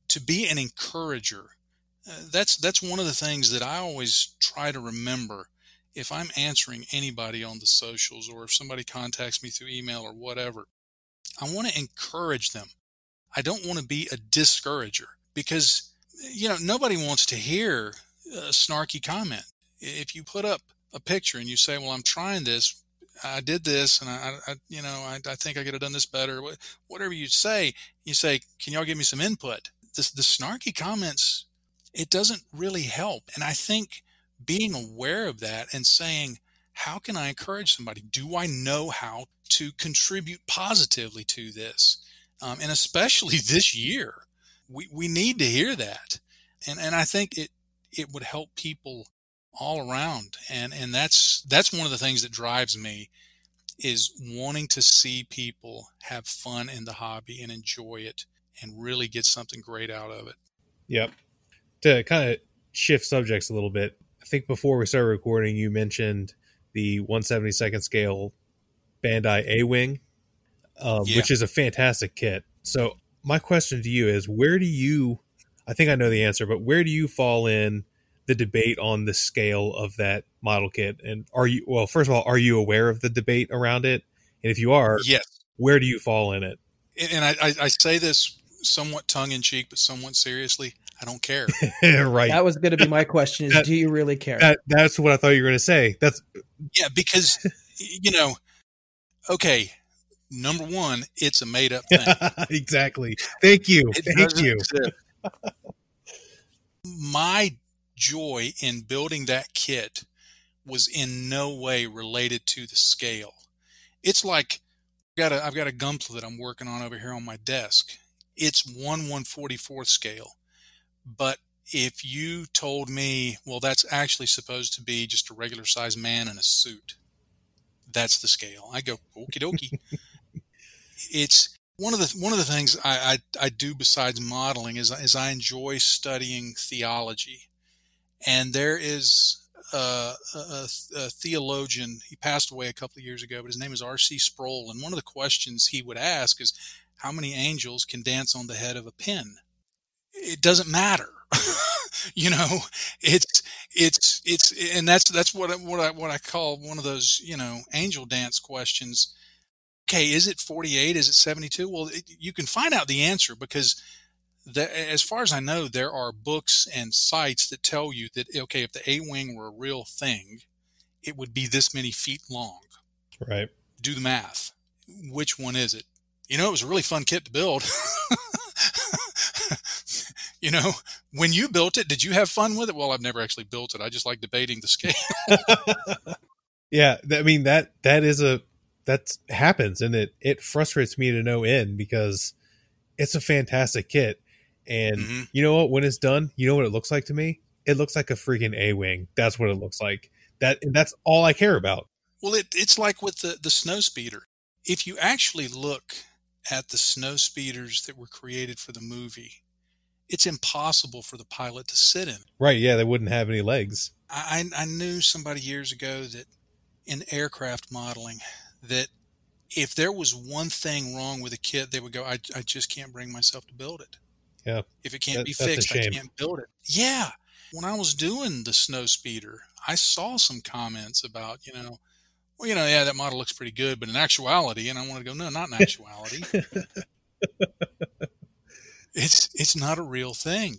to be an encourager uh, that's that's one of the things that i always try to remember if I'm answering anybody on the socials or if somebody contacts me through email or whatever, I want to encourage them. I don't want to be a discourager because, you know, nobody wants to hear a snarky comment. If you put up a picture and you say, well, I'm trying this, I did this and I, I you know, I, I, think I could have done this better. Whatever you say, you say, can y'all give me some input? The snarky comments, it doesn't really help. And I think being aware of that and saying, how can I encourage somebody? Do I know how to contribute positively to this? Um, and especially this year, we, we need to hear that. And, and I think it, it would help people all around. And, and that's, that's one of the things that drives me is wanting to see people have fun in the hobby and enjoy it and really get something great out of it. Yep. To kind of shift subjects a little bit, I think before we started recording, you mentioned the 172nd scale Bandai A Wing, um, yeah. which is a fantastic kit. So, my question to you is where do you, I think I know the answer, but where do you fall in the debate on the scale of that model kit? And are you, well, first of all, are you aware of the debate around it? And if you are, yes. where do you fall in it? And I, I say this somewhat tongue in cheek, but somewhat seriously. I don't care. right. That was going to be my question: Is that, do you really care? That, that's what I thought you were going to say. That's yeah, because you know, okay. Number one, it's a made up thing. exactly. Thank you. It Thank you. My joy in building that kit was in no way related to the scale. It's like I've got a I've got a Gunpla that I'm working on over here on my desk. It's one one forty fourth scale. But if you told me, well, that's actually supposed to be just a regular sized man in a suit, that's the scale. I go, okie dokie. it's one of the one of the things I, I, I do besides modeling is is I enjoy studying theology, and there is a, a, a, theologian. He passed away a couple of years ago, but his name is R.C. Sproul. And one of the questions he would ask is, "How many angels can dance on the head of a pin?" It doesn't matter. you know, it's it's it's and that's that's what I, what I what I call one of those you know angel dance questions. Okay, is it 48? Is it 72? Well, it, you can find out the answer because the, as far as I know, there are books and sites that tell you that okay, if the A wing were a real thing, it would be this many feet long. Right. Do the math. Which one is it? You know, it was a really fun kit to build. you know, when you built it, did you have fun with it? Well, I've never actually built it. I just like debating the scale. yeah, I mean that that is a that happens, and it it frustrates me to no end because it's a fantastic kit, and mm-hmm. you know what? When it's done, you know what it looks like to me. It looks like a freaking A wing. That's what it looks like. That that's all I care about. Well, it, it's like with the the snow speeder. If you actually look at the snow speeders that were created for the movie, it's impossible for the pilot to sit in. Right. Yeah. They wouldn't have any legs. I, I knew somebody years ago that in aircraft modeling that if there was one thing wrong with a kit, they would go, I, I just can't bring myself to build it. Yeah. If it can't that, be fixed, I can't build it. Yeah. When I was doing the snow speeder, I saw some comments about, you know, well, you know, yeah, that model looks pretty good, but in actuality, and I want to go, no, not in actuality. it's it's not a real thing.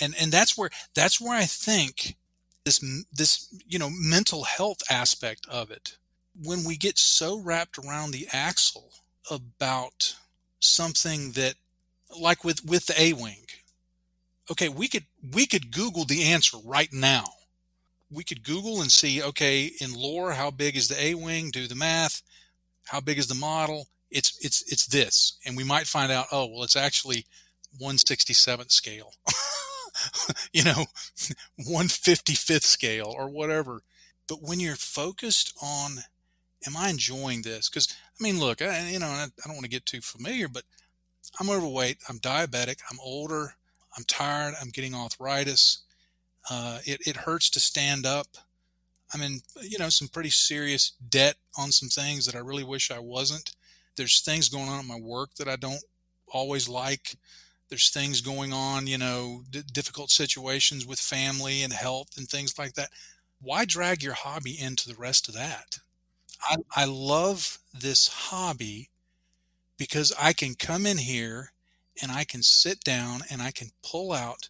And and that's where that's where i think this this you know mental health aspect of it when we get so wrapped around the axle about something that like with with the a wing okay we could we could google the answer right now. We could google and see okay in lore how big is the a wing do the math. How big is the model? It's it's it's this. And we might find out oh well it's actually 167th scale, you know, 155th scale or whatever. But when you're focused on, am I enjoying this? Because, I mean, look, I, you know, I, I don't want to get too familiar, but I'm overweight, I'm diabetic, I'm older, I'm tired, I'm getting arthritis. Uh, it, it hurts to stand up. I'm in, you know, some pretty serious debt on some things that I really wish I wasn't. There's things going on at my work that I don't always like there's things going on, you know, d- difficult situations with family and health and things like that. why drag your hobby into the rest of that? I, I love this hobby because I can come in here and I can sit down and I can pull out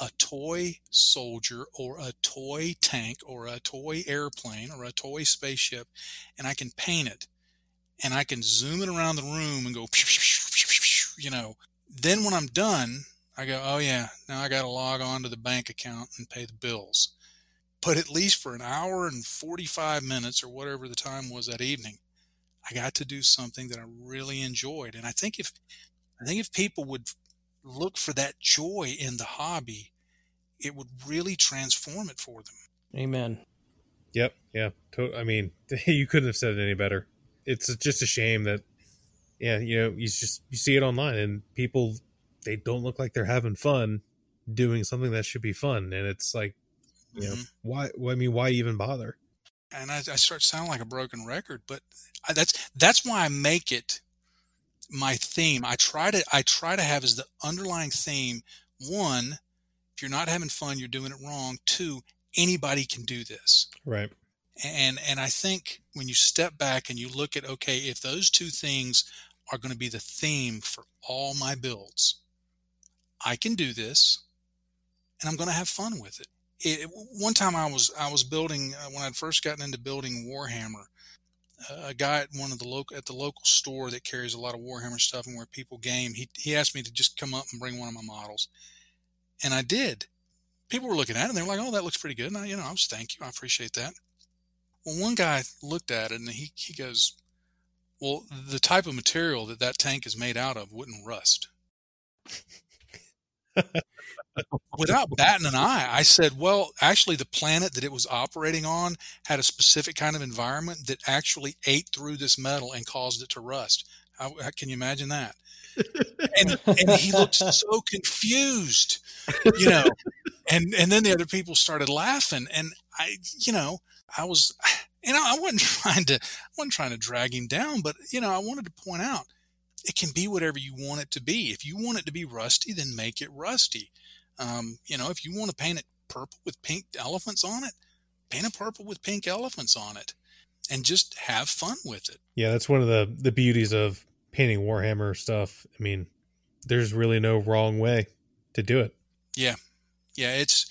a toy soldier or a toy tank or a toy airplane or a toy spaceship and I can paint it and I can zoom it around the room and go, you know. Then when I'm done, I go, oh yeah, now I got to log on to the bank account and pay the bills. But at least for an hour and 45 minutes or whatever the time was that evening, I got to do something that I really enjoyed. And I think if, I think if people would look for that joy in the hobby, it would really transform it for them. Amen. Yep. Yeah. I mean, you couldn't have said it any better. It's just a shame that, yeah, you know, you just you see it online and people they don't look like they're having fun doing something that should be fun, and it's like, you mm-hmm. know, why? I mean, why even bother? And I, I start sounding like a broken record, but I, that's that's why I make it my theme. I try to I try to have as the underlying theme one if you're not having fun, you're doing it wrong. Two, anybody can do this. Right. And and I think when you step back and you look at okay, if those two things are going to be the theme for all my builds, I can do this, and I'm going to have fun with it. it one time I was I was building uh, when I'd first gotten into building Warhammer. Uh, a guy at one of the local at the local store that carries a lot of Warhammer stuff and where people game. He he asked me to just come up and bring one of my models and I did. People were looking at it and they were like, oh, that looks pretty good. And I, you know, I was, thank you. I appreciate that. Well, one guy looked at it and he, he goes, well, the type of material that that tank is made out of wouldn't rust. Without batting an eye, I said, well, actually, the planet that it was operating on had a specific kind of environment that actually ate through this metal and caused it to rust. How, how can you imagine that? and and he looked so confused, you know. And and then the other people started laughing, and I, you know, I was, know, I wasn't trying to, I wasn't trying to drag him down, but you know, I wanted to point out it can be whatever you want it to be. If you want it to be rusty, then make it rusty. Um, you know, if you want to paint it purple with pink elephants on it, paint it purple with pink elephants on it, and just have fun with it. Yeah, that's one of the the beauties of painting Warhammer stuff, I mean, there's really no wrong way to do it. Yeah, yeah. It's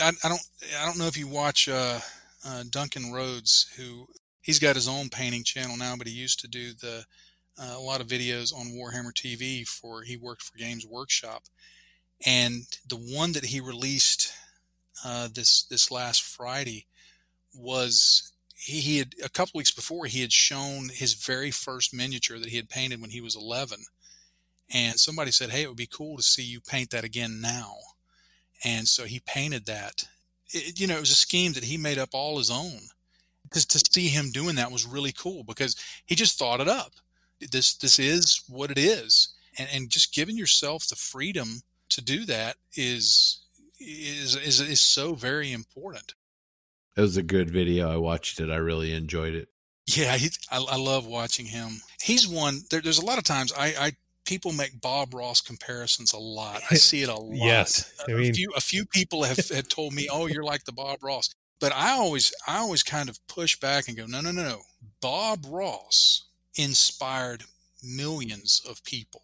I, I don't I don't know if you watch uh, uh, Duncan Rhodes, who he's got his own painting channel now, but he used to do the uh, a lot of videos on Warhammer TV for he worked for Games Workshop, and the one that he released uh, this this last Friday was he, he had a couple weeks before he had shown his very first miniature that he had painted when he was 11 and somebody said hey it would be cool to see you paint that again now. And so he painted that it, you know it was a scheme that he made up all his own because to see him doing that was really cool because he just thought it up this this is what it is and, and just giving yourself the freedom to do that is is is, is so very important it was a good video. I watched it. I really enjoyed it. Yeah, he, I, I, love watching him. He's one. There, there's a lot of times I, I people make Bob Ross comparisons a lot. I see it a lot. yes, I mean, a few a few people have, have told me, "Oh, you're like the Bob Ross," but I always I always kind of push back and go, "No, no, no, no. Bob Ross inspired millions of people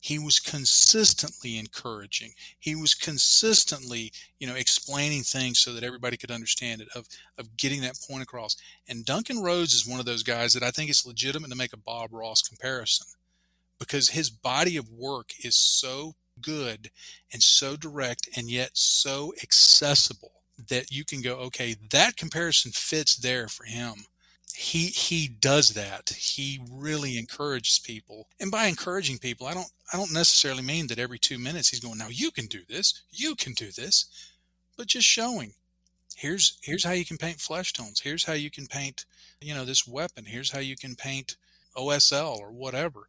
he was consistently encouraging he was consistently you know explaining things so that everybody could understand it of of getting that point across and duncan rhodes is one of those guys that i think it's legitimate to make a bob ross comparison because his body of work is so good and so direct and yet so accessible that you can go okay that comparison fits there for him. He he does that. He really encourages people. And by encouraging people i don't i don't necessarily mean that every two minutes he's going now you can do this. You can do this. But just showing here's here's how you can paint flesh tones. Here's how you can paint you know this weapon. Here's how you can paint osl or whatever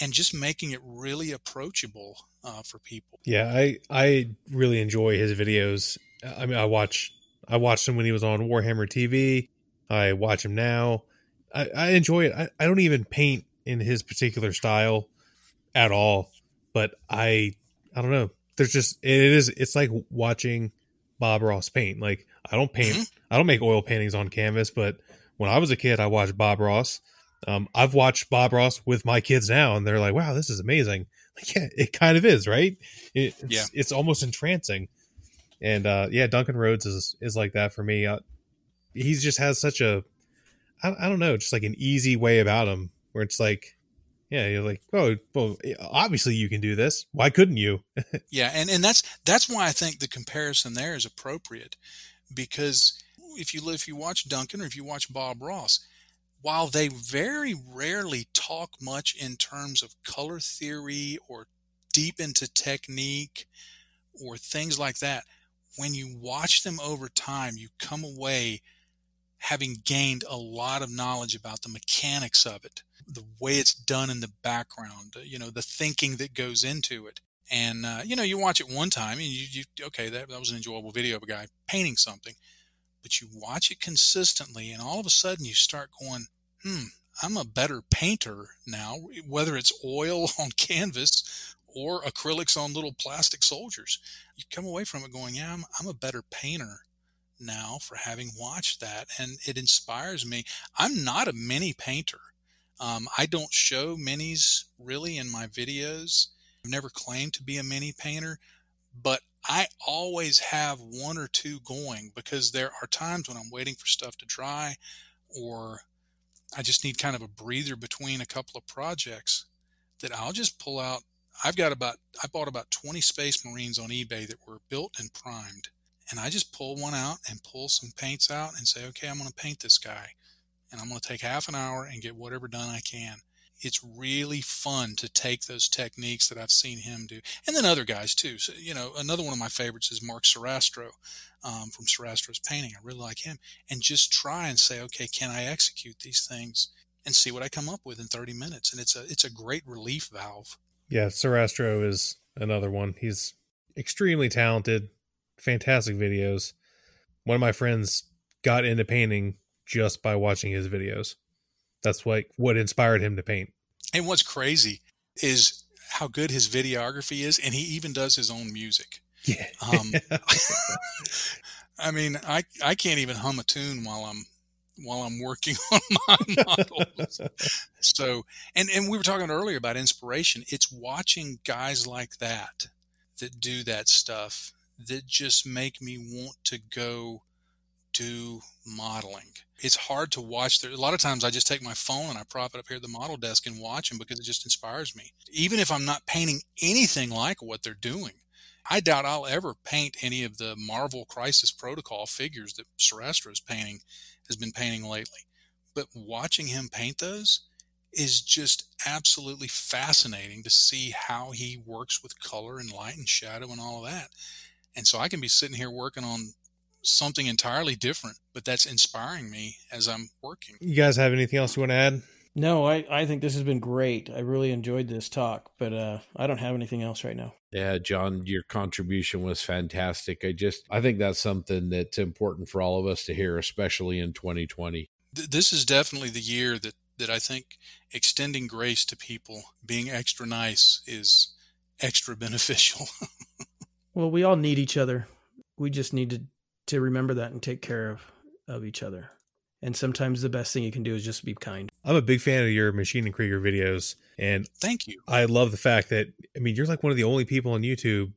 and just making it really approachable uh, for people yeah i i really enjoy his videos i mean i watch i watched him when he was on warhammer tv I watch him now. I, I enjoy it. I, I don't even paint in his particular style at all, but I I don't know. There's just it is it's like watching Bob Ross paint. Like I don't paint, Mhm. I don't make oil paintings on canvas, but when I was a kid, I watched Bob Ross. Um, I've watched Bob Ross with my kids now, and they're like, "Wow, this is amazing!" Like, yeah, it kind of is, right? It, it's, Yeah. it's almost entrancing. And uh, yeah, Duncan Rhodes is is like that for me. Uh, he just has such a, I, I don't know, just like an easy way about him, where it's like, yeah, you're like, oh, well, obviously you can do this. Why couldn't you? Yeah, and, and that's that's why I think the comparison there is appropriate because if you if you watch Duncan or if you watch Bob Ross, while they very rarely talk much in terms of color theory or deep into technique or things like that, when you watch them over time, you come away having gained a lot of knowledge about the mechanics of it, the way it's done in the background, you know, the thinking that goes into it. And uh, you know, you watch it one time and you, you okay, that, that was an enjoyable video of a guy painting something. But you watch it consistently, and all of a sudden you start going, "Hmm, I'm a better painter now." Whether it's oil on canvas or acrylics on little plastic soldiers, you come away from it going, "Yeah, I'm, I'm a better painter now for having watched that," and it inspires me. I'm not a mini painter. Um, I don't show minis really in my videos. I've never claimed to be a mini painter, but I always have one or two going because there are times when I'm waiting for stuff to dry or I just need kind of a breather between a couple of projects that I'll just pull out. I've got about, I bought about 20 Space Marines on eBay that were built and primed. And I just pull one out and pull some paints out and say, okay, I'm going to paint this guy. And I'm going to take half an hour and get whatever done I can it's really fun to take those techniques that I've seen him do, and then other guys too. So, you know, another one of my favorites is Mark Sorastro um, from Sorastro's Painting. I really like him, and just try and say, okay, can I execute these things and see what I come up with in 30 minutes? And it's a it's a great relief valve. Yeah, Sorastro is another one. He's extremely talented, fantastic videos. One of my friends got into painting just by watching his videos. That's like what inspired him to paint. And what's crazy is how good his videography is, and he even does his own music. Yeah. Um, I mean, I I can't even hum a tune while I'm while I'm working on my models. So, and and we were talking earlier about inspiration. It's watching guys like that that do that stuff that just make me want to go do modeling. It's hard to watch. There, a lot of times I just take my phone and I prop it up here at the model desk and watch them because it just inspires me. Even if I'm not painting anything like what they're doing, I doubt I'll ever paint any of the Marvel Crisis Protocol figures that Sorastro's painting has been painting lately. But watching him paint those is just absolutely fascinating to see how he works with color and light and shadow and all of that. And so I can be sitting here working on something entirely different, but that's inspiring me as I'm working. You guys have anything else you want to add? No, I, I think this has been great. I really enjoyed this talk, but uh, I don't have anything else right now. Yeah, Jon, your contribution was fantastic. I just I think that's something that's important for all of us to hear, especially in 2020. Th- this is definitely the year that that I think extending grace to people, being extra nice is extra beneficial. Well, we all need each other. We just need to, to remember that and take care of, of each other. And sometimes the best thing you can do is just be kind. I'm a big fan of your Maschinen Krieger videos, and Thank you. I love the fact that I mean you're like one of the only people on YouTube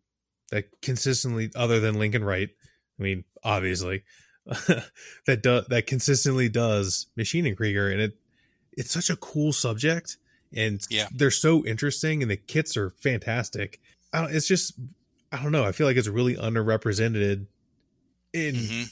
that consistently, other than Lincoln Wright, I mean obviously, that do, that consistently does Maschinen Krieger, and it it's such a cool subject, and Yeah. they're so interesting, and the kits are fantastic. I don't, it's just I don't know. I feel like it's really underrepresented in hmm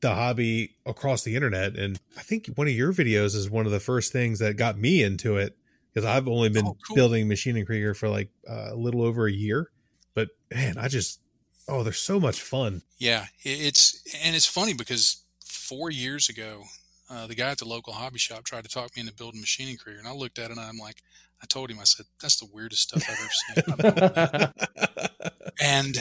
the hobby across the internet. And I think one of your videos is one of the first things that got me into it because I've only been Oh, cool. building Maschinen Krieger for like uh, a little over a year. But man, I just, oh, they're so much fun. Yeah, it's and it's funny because four years ago, uh, the guy at the local hobby shop tried to talk me into building Maschinen Krieger, and I looked at it and I'm like, I told him, I said, that's the weirdest stuff I've ever seen. I'm not building that." and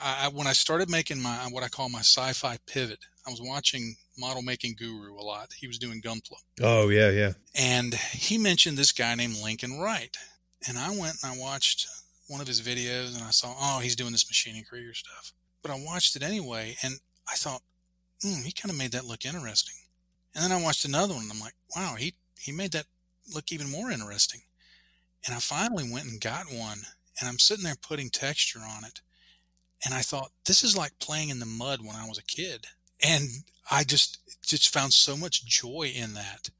I, when I started making my what I call my sci-fi pivot, I was watching Model Making Guru a lot. He was doing Gunpla, oh, yeah, yeah. and he mentioned this guy named Lincoln Wright, and I went and I watched one of his videos, and I saw, oh, he's doing this Maschinen Krieger stuff. but I watched it anyway, and I thought, hmm, he kind of made that look interesting. And then I watched another one, and I'm like, wow, he he made that look even more interesting. And I finally went and got one, and I'm sitting there putting texture on it, and I thought, this is like playing in the mud when I was a kid, and I just just found so much joy in that.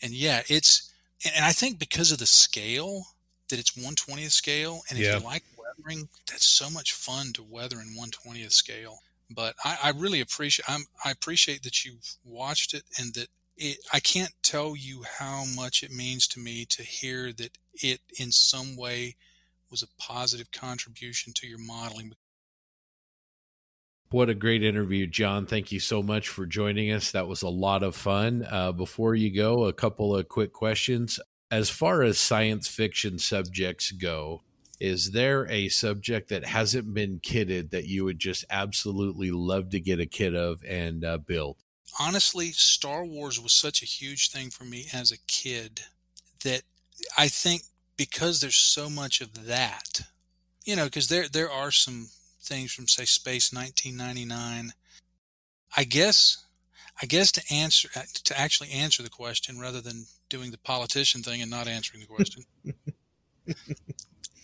And yeah, it's and I think because of the scale that it's 120th scale, and if Yeah. you like weathering, that's so much fun to weather in 120th scale. But I, I really appreciate I'm, I appreciate that you've watched it and that it. I can't tell you how much it means to me to hear that it in some way was a positive contribution to your modeling. What a great interview, Jon. Thank you so much for joining us. That was a lot of fun. Uh, before you go, a couple of quick questions. As far as science fiction subjects go, is there a subject that hasn't been kitted that you would just absolutely love to get a kit of and uh, build? honestly, Star Wars was such a huge thing for me as a kid that I think because there's so much of that, you know, because there there are some things from say Space 1999. I guess I guess to answer uh, to actually answer the question rather than doing the politician thing and not answering the question.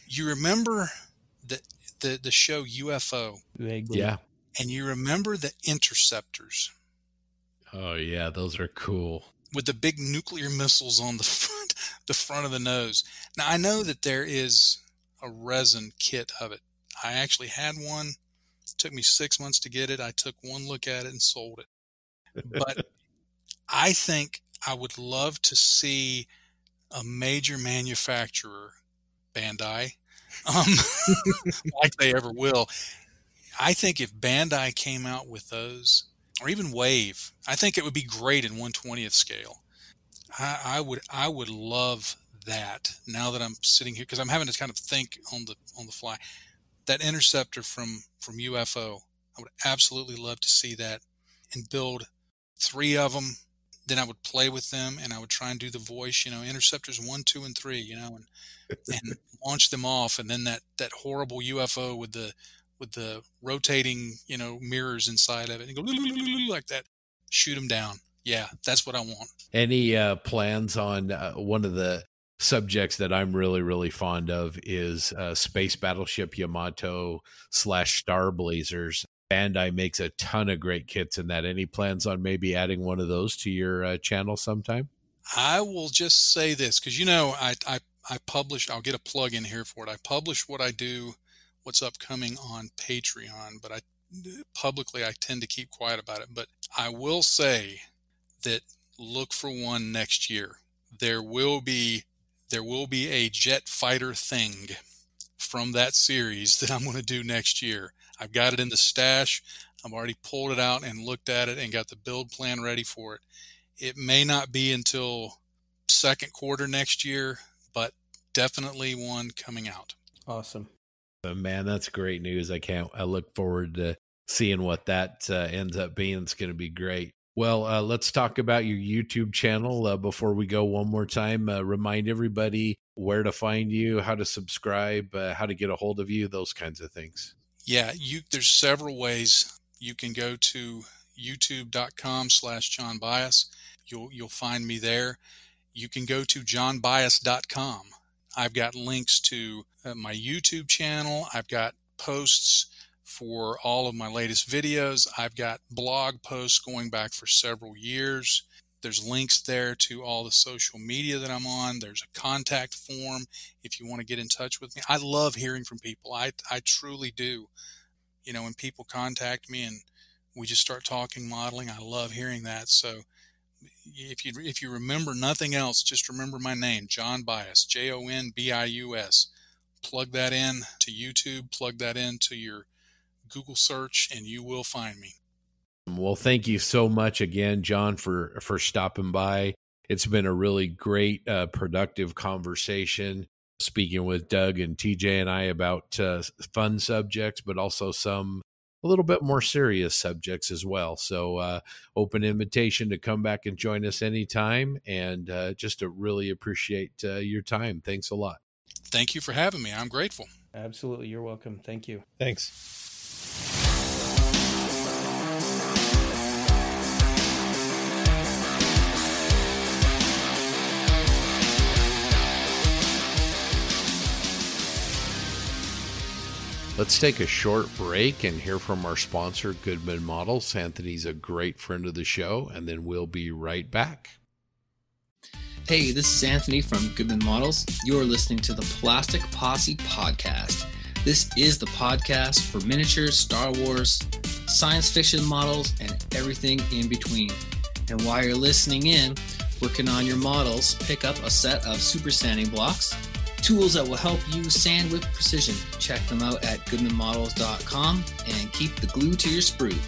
you remember the the the show UFO Yeah. and you remember the interceptors Oh, yeah. Those are cool. with the big nuclear missiles on the front the front of the nose. Now I know that there is a resin kit of it. I actually had one. It took me 6 months to get it. I took one look at it and sold it. But I think I would love to see a major manufacturer, Bandai, um, like they ever will. I think if Bandai came out with those, or even Wave, I think it would be great in 120th scale. I, I would I would love that now that I'm sitting here because I'm having to kind of think on the on the fly. That interceptor from from UFO, I would absolutely love to see that and build three of them. Then I would play with them and I would try and do the voice, you know, interceptors one, two, and three, you know, and and launch them off. And then that that horrible UFO with the with the rotating, you know, mirrors inside of it and go like that, shoot them down. Yeah, that's what I want. Any uh, plans on uh, one of the subjects that I'm really, really fond of is uh, Space Battleship Yamato slash Star Blazers. Bandai makes a ton of great kits in that. Any plans on maybe adding one of those to your uh, channel sometime? I will just say this because you know I, I I publish. I'll get a plug in here for it. I publish what I do, what's upcoming on Patreon, but I publicly I tend to keep quiet about it. But I will say that look for one next year. There will be there will be a jet fighter thing from that series that I'm going to do next year. I've got it in the stash. I've already pulled it out and looked at it and got the build plan ready for it. It may not be until second quarter next year, but definitely one coming out. Awesome. Uh, man, that's great news. I can't. I look forward to seeing what that uh, ends up being. It's going to be great. Well, uh, let's talk about your YouTube channel uh, before we go one more time. Uh, remind everybody where to find you, how to subscribe, uh, how to get a hold of you, those kinds of things. Yeah, you there's several ways you can go to youtube.com slash Jon Bius. You'll you'll find me there. You can go to jonbius.com. I've got links to uh, my YouTube channel. I've got posts for all of my latest videos. I've got blog posts going back for several years. There's links there to all the social media that I'm on. There's a contact form if you want to get in touch with me. I love hearing from people. I, I truly do. You know, when people contact me and we just start talking modeling, I love hearing that. So if you if you remember nothing else, just remember my name, Jon Bius, J O N B I U S. Plug that in to YouTube, plug that into your Google search, and you will find me. Well, thank you so much again, Jon, for for stopping by. It's been a really great, uh, productive conversation. Speaking with Doug and TJ and I about uh, fun subjects, but also some a little bit more serious subjects as well. So, uh, open invitation to come back and join us anytime, and uh, just to really appreciate uh, your time. Thanks a lot. Thank you for having me. I'm grateful. Absolutely. You're welcome. Thank you. Thanks. Let's take a short break and hear from our sponsor, Goodman Models. Anthony's a great friend of the show, and then we'll be right back. Hey, this is Anthony from Goodman Models. You're listening to the Plastic Posse Podcast. This is the podcast for miniatures, Star Wars, science fiction models, and everything in between. And while you're listening in, working on your models, pick up a set of super sanding blocks tools that will help you sand with precision. Check them out at goodmanmodels.com and keep the glue to your sprue.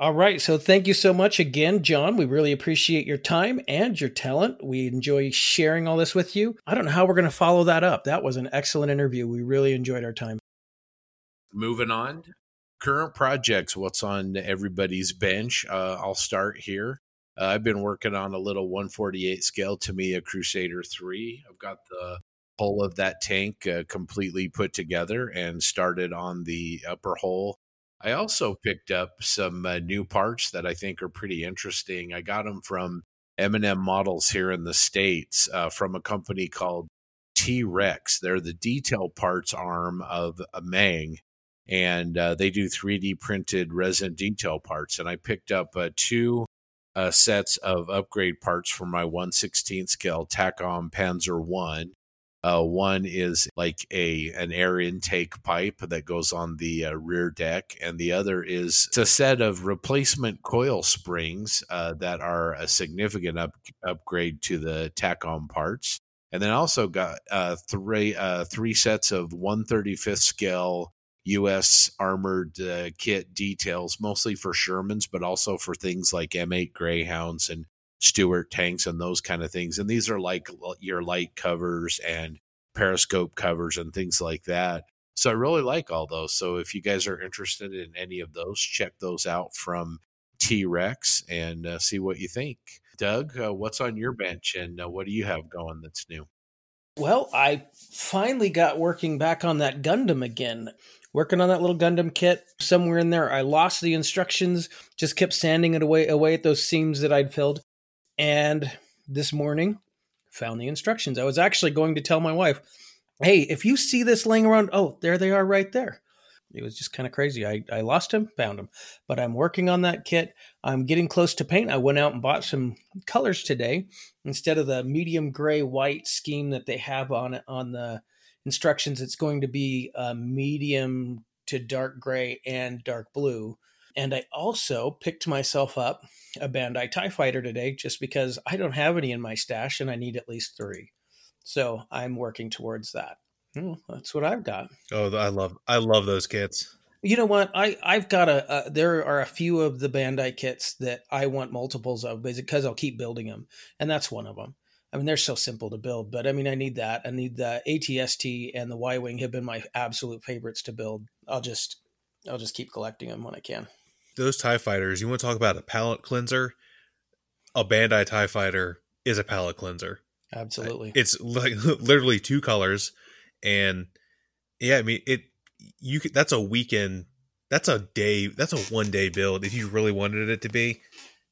All right. So thank you so much again, Jon. We really appreciate your time and your talent. We enjoy sharing all this with you. I don't know how we're going to follow that up. That was an excellent interview. We really enjoyed our time. Moving on, current projects, what's on everybody's bench? Uh, I'll start here. Uh, I've been working on a little 148 scale Tamiya Crusader 3. I've got the hull of that tank uh, completely put together and started on the upper hull. I also picked up some uh, new parts that I think are pretty interesting. I got them from M&M Models here in the States uh, from a company called T Rex. They're the detail parts arm of a Mang, and uh, they do 3D printed resin detail parts. And I picked up uh, two uh, sets of upgrade parts for my 116 scale Takom Panzer 1. Uh, one is like a an air intake pipe that goes on the uh, rear deck, and the other is a set of replacement coil springs uh, that are a significant up, upgrade to the Takom parts. And then also got uh, three uh, three sets of 135th scale U.S. armored uh, kit details, mostly for Shermans, but also for things like M8 Greyhounds and Stuart tanks and those kind of things. And these are like your light covers and periscope covers and things like that. So I really like all those. So if you guys are interested in any of those, check those out from T Rex and uh, see what you think. Doug, uh, what's on your bench and uh, what do you have going that's new? Well, I finally got working back on that Gundam again working on that little Gundam kit. Somewhere in there, I lost the instructions, just kept sanding it away away at those seams that I'd filled. And this morning, found the instructions. I was actually going to tell my wife, "Hey, if you see this laying around, oh, there they are, right there." It was just kind of crazy. I, I lost him, found him, but I'm working on that kit. I'm getting close to paint. I went out and bought some colors today instead of the medium gray white scheme that they have on it on the instructions, it's going to be a medium to dark gray and dark blue. And I also picked myself up a Bandai TIE Fighter today just because I don't have any in my stash and I need at least three. So I'm working towards that. Well, that's what I've got. Oh, I love I love those kits. You know what? I I've got a, a there are a few of the Bandai kits that I want multiples of because I'll keep building them, and that's one of them. I mean, they're so simple to build, but I mean, I need that. I need the ATST and the Y Wing have been my absolute favorites to build. I'll just, I'll just keep collecting them when I can. Those Tie Fighters, you want to talk about a palate cleanser? A Bandai Tie Fighter is a palate cleanser. Absolutely, it's like literally two colors, and yeah, I mean it. You could, that's a weekend. That's a day. That's a one day build. If you really wanted it to be,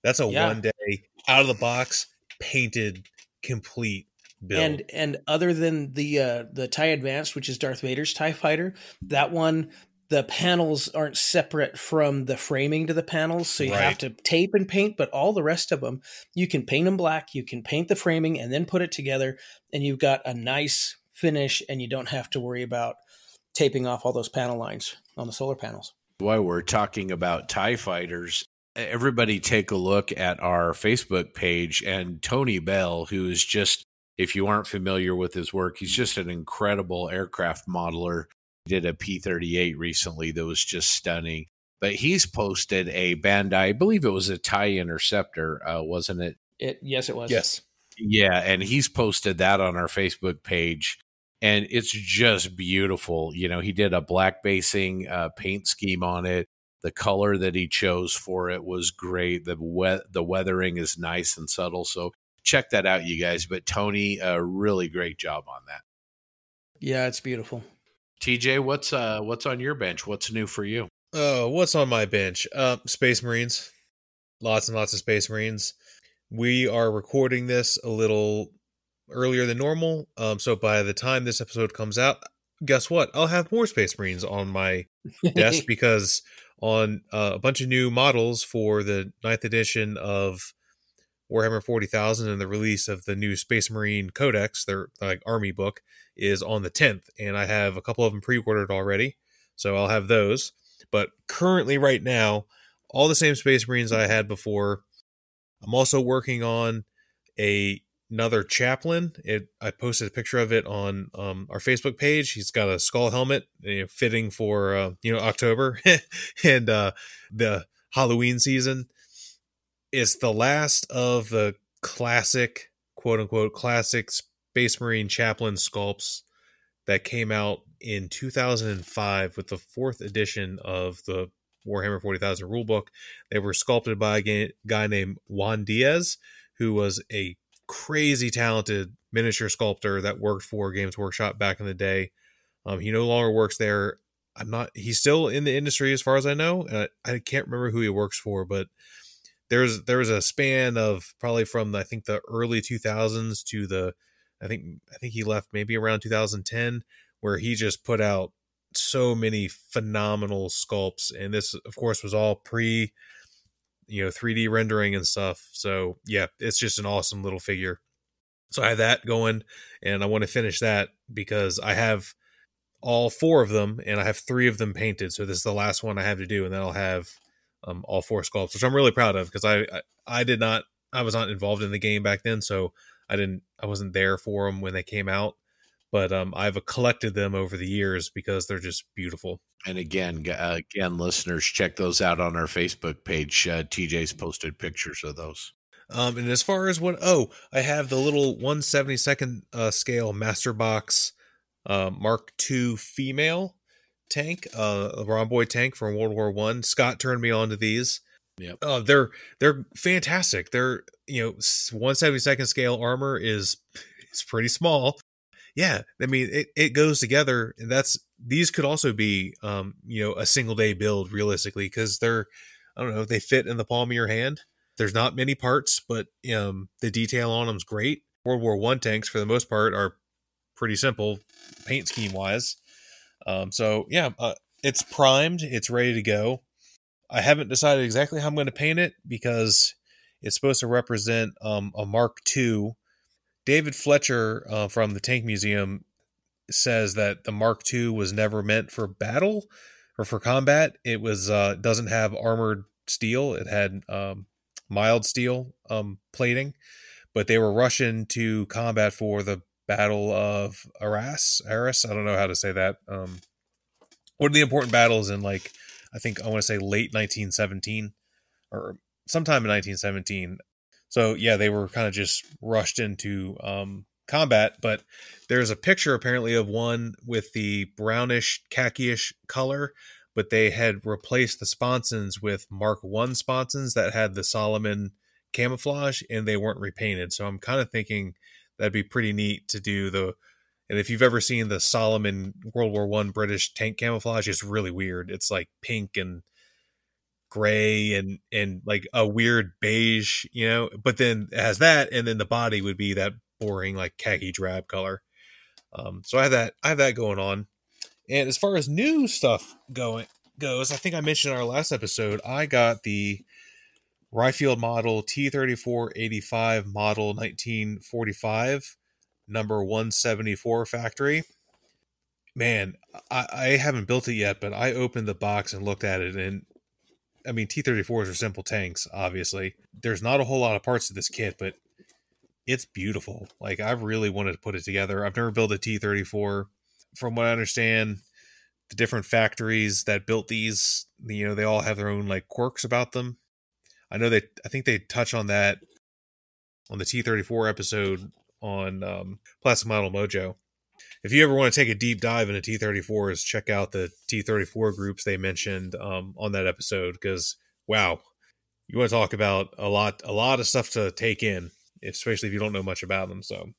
that's a yeah. one day out of the box painted complete build. And and other than the uh the TIE Advanced, which is Darth Vader's TIE fighter, that one the panels aren't separate from the framing to the panels, so you right. have to tape and paint. But all the rest of them, you can paint them black. You can paint the framing and then put it together, and you've got a nice finish, and you don't have to worry about taping off all those panel lines on the solar panels. While we're talking about Tie fighters, everybody take a look at our Facebook page and Tony Bell, who is just, if you aren't familiar with his work, he's just an incredible aircraft modeler. He did a P 38 recently that was just stunning. But he's posted a Bandai, I believe it was a TIE Interceptor, uh, wasn't it? It yes, it was. Yes. Yeah, and he's posted that on our Facebook page and it's just beautiful. You know, he did a black basing uh, paint scheme on it. The color that he chose for it was great. The we- the weathering is nice and subtle. So check that out, you guys. But Tony, a really great job on that. Yeah, it's beautiful. TJ, what's uh what's on your bench? What's new for you? Oh, what's on my bench? Uh, Space Marines. Lots and lots of Space Marines. We are recording this a little earlier than normal. Um, so by the time this episode comes out, guess what? I'll have more Space Marines on my desk because on uh, a bunch of new models for the ninth edition of Warhammer 40,000 and the release of the new Space Marine Codex, their like army book, is on the 10th. And I have a couple of them pre ordered already. So I'll have those. But currently, right now, all the same Space Marines I had before. I'm also working on a another chaplain. It I posted a picture of it on um, our Facebook page. He's got a skull helmet you know, fitting for uh, you know October and uh, the Halloween season. It's the last of the classic quote unquote classic Space Marine chaplain sculpts that came out in 2005 with the fourth edition of the Warhammer 40,000 rulebook. They were sculpted by a guy named Juan Diaz, who was a crazy talented miniature sculptor that worked for Games Workshop back in the day. Um, he no longer works there. I'm not. He's still in the industry as far as I know. Uh, I can't remember who he works for, but there's there was a span of probably from I think the early 2000s to the I think I think he left maybe around 2010 where he just put out so many phenomenal sculpts and this of course was all pre you know 3D rendering and stuff. So yeah, it's just an awesome little figure. So I have that going, and I want to finish that because I have all four of them, and I have three of them painted. So this is the last one I have to do, and then I'll have um, all four sculpts, which I'm really proud of because I, I I did not I was not involved in the game back then, so I didn't I wasn't there for them when they came out but um, I've collected them over the years because they're just beautiful. And again, uh, again, listeners, check those out on our Facebook page. Uh, TJ's posted pictures of those. Um, and as far as what, oh, I have the little 172nd uh, scale Master Box uh, Mark II female tank, uh, a rhomboid tank from World War One. Scott turned me on to these. Yeah, uh, they're they're fantastic. They're you know 172nd scale armor is it's pretty small, yeah, I mean it, it goes together. And that's these could also be um, you know, a single day build realistically, because they're I don't know, they fit in the palm of your hand. There's not many parts, but um the detail on them's great. World War One tanks for the most part are pretty simple paint scheme wise. Um, so yeah, uh, it's primed, it's ready to go. I haven't decided exactly how I'm going to paint it because it's supposed to represent um, a Mark II David Fletcher uh, from the Tank Museum says that the Mark II was never meant for battle or for combat. It was uh, doesn't have armored steel. It had um, mild steel um, plating, but they were rushing to combat for the Battle of Arras. Arras. I don't know how to say that. Um, one of the important battles in like I think I want to say late 1917 or sometime in 1917. So yeah, they were kind of just rushed into um, combat. But there's a picture apparently of one with the brownish khaki-ish color, but they had replaced the sponsons with Mark One sponsons that had the Solomon camouflage, and they weren't repainted. So I'm kind of thinking that'd be pretty neat to do the. And if you've ever seen the Solomon World War One British tank camouflage, it's really weird. It's like pink and gray and and like a weird beige, you know. But then it has that, and then the body would be that boring like khaki drab color. Um, so I have that I have that going on. And as far as new stuff going goes, I think I mentioned in our last episode, I got the Ryefield model T3485 model 1945 number 174 factory. Man, I, I haven't built it yet, but I opened the box and looked at it and I mean, T34s are simple tanks, obviously. There's not a whole lot of parts to this kit, but it's beautiful. Like, I really wanted to put it together. I've never built a T34. From what I understand, the different factories that built these, you know, they all have their own like quirks about them. I know they, I think they touch on that on the T34 episode on um, Plastic Model Mojo if you ever want to take a deep dive into T34s, check out the T34 groups they mentioned um, on that episode because wow, you want to talk about a lot, a lot of stuff to take in, especially if you don't know much about them. So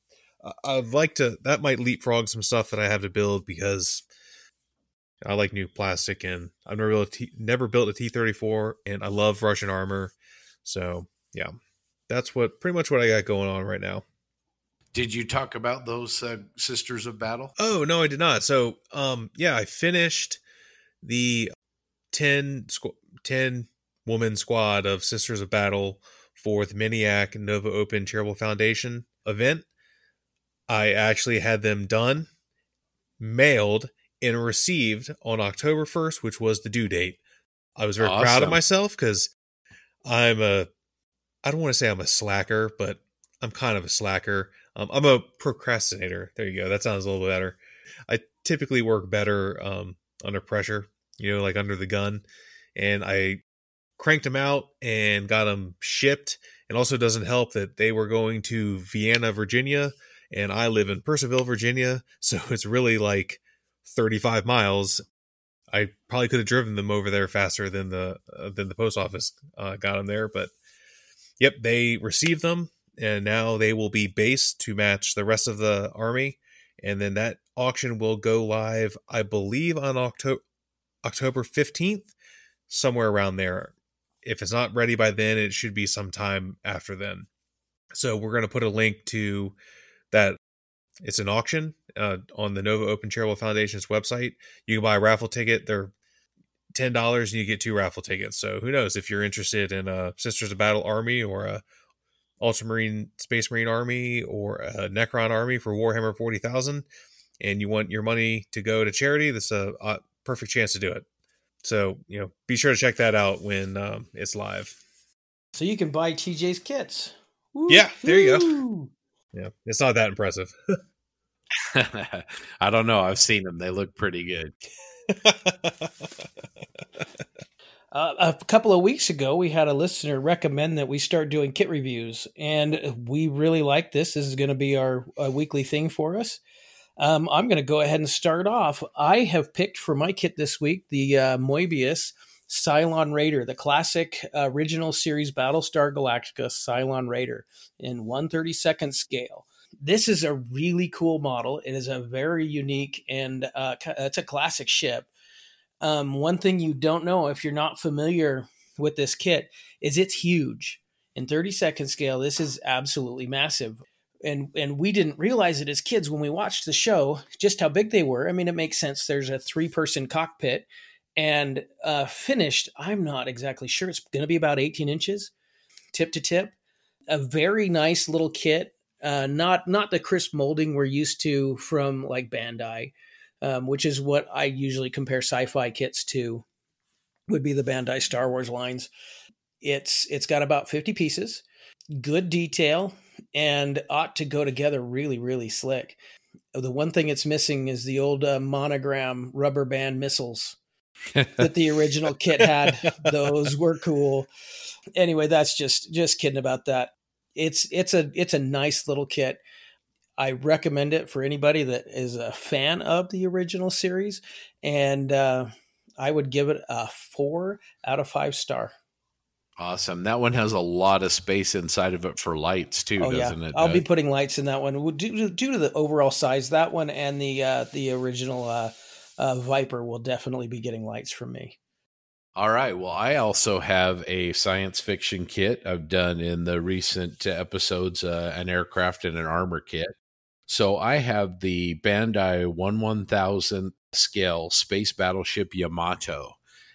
I'd like to that might leapfrog some stuff that I have to build because I like new plastic and I've never built a T, never built a T34 and I love Russian armor. So yeah, that's what pretty much what I got going on right now. Did you talk about those uh, Sisters of Battle? Oh no, I did not. So, um, yeah, I finished the 10, squ- 10 woman squad of Sisters of Battle for the Miniac Nova Open Charitable Foundation event. I actually had them done, mailed, and received on October 1st, which was the due date. I was very proud of myself because I'm a, I don't want to say I'm a slacker, but I'm kind of a slacker. Um, I'm a procrastinator. There you go. That sounds a little better. I typically work better um, under pressure, you know, like under the gun. And I cranked them out and got them shipped. It also doesn't help that they were going to Vienna, Virginia, and I live in Purcellville, Virginia. So it's really like 35 miles. I probably could have driven them over there faster than the uh, than the post office uh, got them there, but yep, they received them, and now they will be based to match the rest of the army, and then that auction will go live, I believe, on October October 15th, somewhere around there. If it's not ready by then, it should be sometime after then. So we're going to put a link to that. It's an auction uh, on the Nova Open Charitable Foundation's website. You can buy a raffle ticket. They're ten dollars, and you get two raffle tickets. So who knows if you're interested in a Sisters of Battle army or a Ultramarine Space Marine army or a Necron army for Warhammer forty thousand, and you want your money to go to charity. This is a, a perfect chance to do it. So you know, be sure to check that out when um, it's live. So you can buy TJ's kits. Yeah, there you go. Yeah, it's not that impressive. I don't know. I've seen them. They look pretty good. Uh, a couple of weeks ago, we had a listener recommend that we start doing kit reviews, and we really like this. This is going to be our uh, weekly thing for us. Um, I'm going to go ahead and start off. I have picked for my kit this week the uh, Moebius Cylon Raider, the classic uh, original series Battlestar Galactica Cylon Raider in 132nd scale. This is a really cool model. It is a very unique and uh, it's a classic ship. Um, one thing you don't know if you're not familiar with this kit is it's huge. In 32nd scale, this is absolutely massive. And and we didn't realize it as kids when we watched the show just how big they were. I mean, it makes sense. There's a three person cockpit, and uh, finished. I'm not exactly sure. It's going to be about 18 inches, tip to tip. A very nice little kit. Uh, not not the crisp molding we're used to from like Bandai um, which is what I usually compare sci-fi kits to, would be the Bandai Star Wars lines. It's it's got about 50 pieces, good detail, and ought to go together really really slick. The one thing it's missing is the old uh, monogram rubber band missiles that the original kit had. Those were cool. Anyway, that's just just kidding about that. It's it's a it's a nice little kit. I recommend it for anybody that is a fan of the original series, and uh, I would give it a four out of five star. Awesome. That one has a lot of space inside of it for lights too, oh doesn't it? I'll be putting lights in that one due to, due to the overall size. That one and the uh, the original uh, uh, Viper will definitely be getting lights from me. All right. Well, I also have a science fiction kit I've done in the recent episodes, uh, an aircraft and an armor kit. So I have the Bandai 1 1000 scale space battleship Yamato.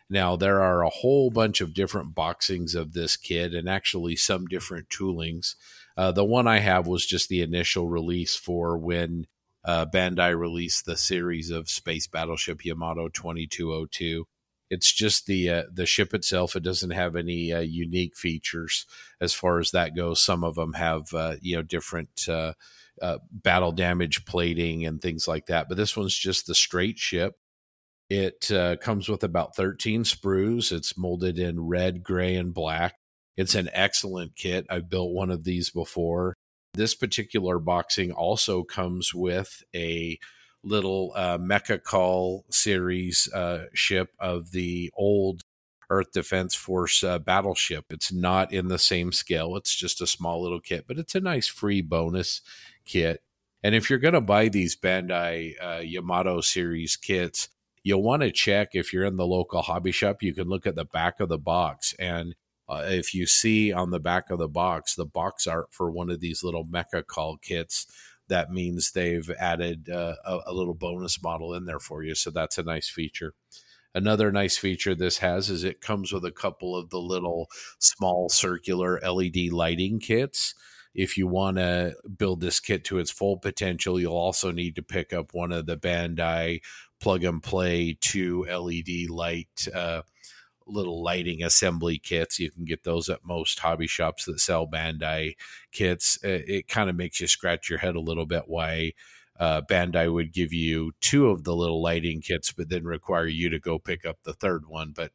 Now, there are a whole bunch of different boxings of this kit and actually some different toolings. Uh, the one I have was just the initial release for when uh, Bandai released the series of Space Battleship Yamato 2202 it's just the uh, the ship itself it doesn't have any uh, unique features as far as that goes. Some of them have uh, you know different uh, uh, battle damage plating and things like that but this one's just the straight ship. It uh, comes with about 13 sprues. It's molded in red gray and black. It's an excellent kit. I've built one of these before. This particular boxing also comes with a little uh, Mecha Call series uh, ship of the old Earth Defense Force uh, battleship. It's not in the same scale. It's just a small little kit, but it's a nice free bonus kit. And if you're going to buy these Bandai uh, Yamato series kits, you'll want to check if you're in the local hobby shop. You can look at the back of the box and uh, if you see on the back of the box the box art for one of these little mecha call kits that means they've added uh, a, a little bonus model in there for you. So that's a nice feature. Another nice feature this has is it comes with a couple of the little small circular LED lighting kits. If you want to build this kit to its full potential, you'll also need to pick up one of the Bandai plug and play two LED light uh, little lighting assembly kits. You can get those at most hobby shops that sell Bandai kits. It, it kind of makes you scratch your head a little bit why uh, Bandai would give you two of the little lighting kits, but then require you to go pick up the third one. But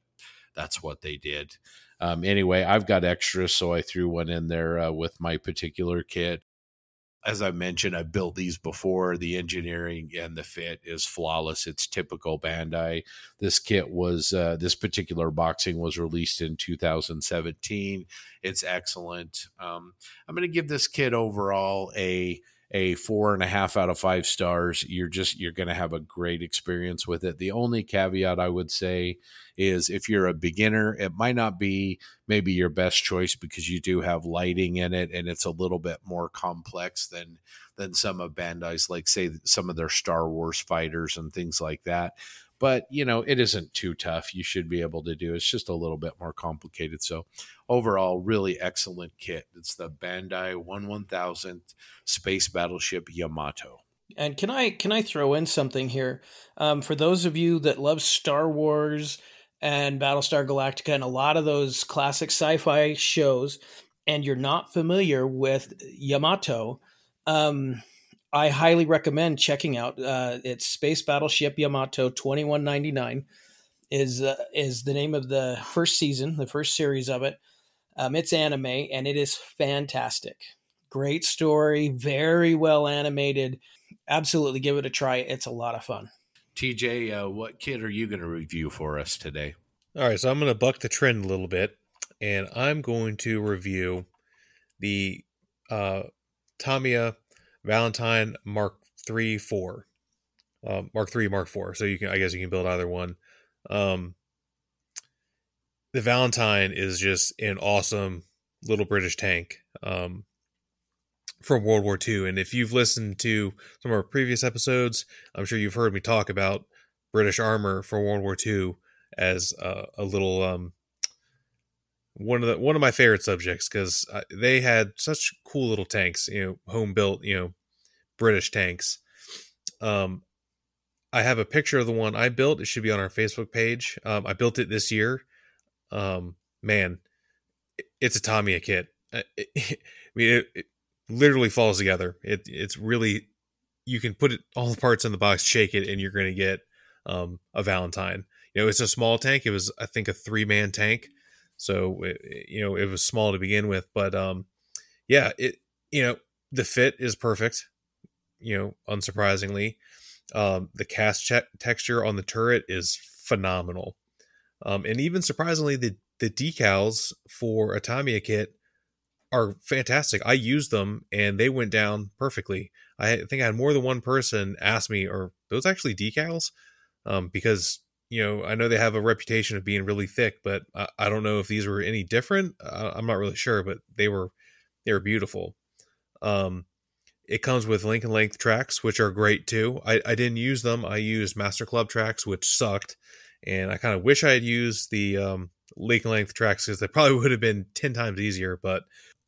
that's what they did. Um, anyway, I've got extras, so I threw one in there uh, with my particular kit. As I mentioned, I've built these before. The engineering and the fit is flawless. It's typical Bandai. This kit was, uh, this particular boxing was released in 2017. It's excellent. Um, I'm going to give this kit overall a a four and a half out of five stars. You're just you're going to have a great experience with it. The only caveat I would say is if you're a beginner, it might not be maybe your best choice because you do have lighting in it and it's a little bit more complex than than some of Bandai's like say some of their Star Wars fighters and things like that but you know it isn't too tough. You should be able to do it's just a little bit more complicated. So overall really excellent kit. It's the bandai 1 1000 space battleship yamato. And can i can i throw in something here? Um, for those of you that love star wars and battlestar galactica and a lot of those classic sci-fi shows and you're not familiar with yamato um, I highly recommend checking out. Uh, it's Space Battleship Yamato twenty one ninety nine is uh, is the name of the first season, the first series of it. Um, it's anime and it is fantastic. Great story, very well animated. Absolutely, give it a try. It's a lot of fun. TJ, uh, what kid are you going to review for us today? All right, so I'm going to buck the trend a little bit, and I'm going to review the uh, Tamiya Valentine Mark three four, um, Mark three Mark four. So you can I guess you can build either one. Um, the Valentine is just an awesome little British tank um, from World War II. And if you've listened to some of our previous episodes, I'm sure you've heard me talk about British armor for World War II as uh, a little um, one of the one of my favorite subjects because uh, they had such cool little tanks, you know, home built, you know, British tanks. Um, I have a picture of the one I built. It should be on our Facebook page. Um, I built it this year. Um, man, it's a Tamiya kit. I, I mean, it, it, literally falls together. It it's really you can put it all the parts in the box, shake it, and you're going to get um, a Valentine. You know, it's a small tank. It was I think a three man tank, so it, you know it was small to begin with. But um, yeah, it you know the fit is perfect you know, unsurprisingly. Um, the cast che- texture on the turret is phenomenal. Um, and even surprisingly, the, the decals for a Tamiya kit are fantastic. I used them and they went down perfectly. I think I had more than one person ask me, "Are those actually decals?" Um, because you know I know they have a reputation of being really thick, but I, I don't know if these were any different. Uh, I'm not really sure, but they were they were beautiful. Um, it comes with link and length tracks, which are great too. I, I didn't use them. I used Master Club tracks, which sucked. And I kind of wish I had used the um, link and length tracks because they probably would have been 10 times easier. But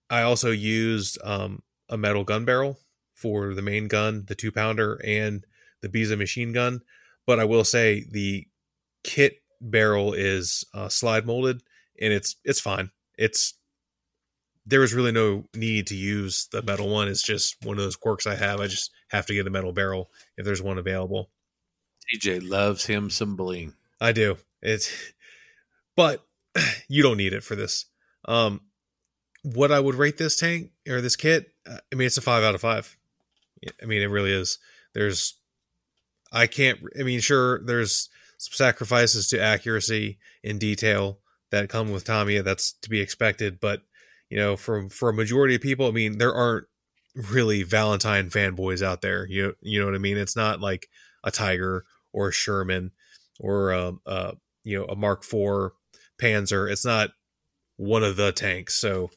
I also used um, a metal gun barrel for the main gun, the two pounder, and the Besa machine gun. But I will say the kit barrel is uh, slide molded and it's it's fine. It's there was really no need to use the metal one. It's just one of those quirks I have. I just have to get a metal barrel if there's one available. TJ loves him some bling. I do. It's, but you don't need it for this. Um, what I would rate this tank or this kit, uh, I mean, it's a five out of five. I mean, it really is. There's, I can't. I mean, sure, there's sacrifices to accuracy in detail that come with Tamiya. That's to be expected, but you know, for for a majority of people, I mean, there aren't really Valentine fanboys out there. You you know what I mean? It's not like a Tiger or a Sherman or a, um, a you know a Mark IV Panzer. It's not one of the tanks. So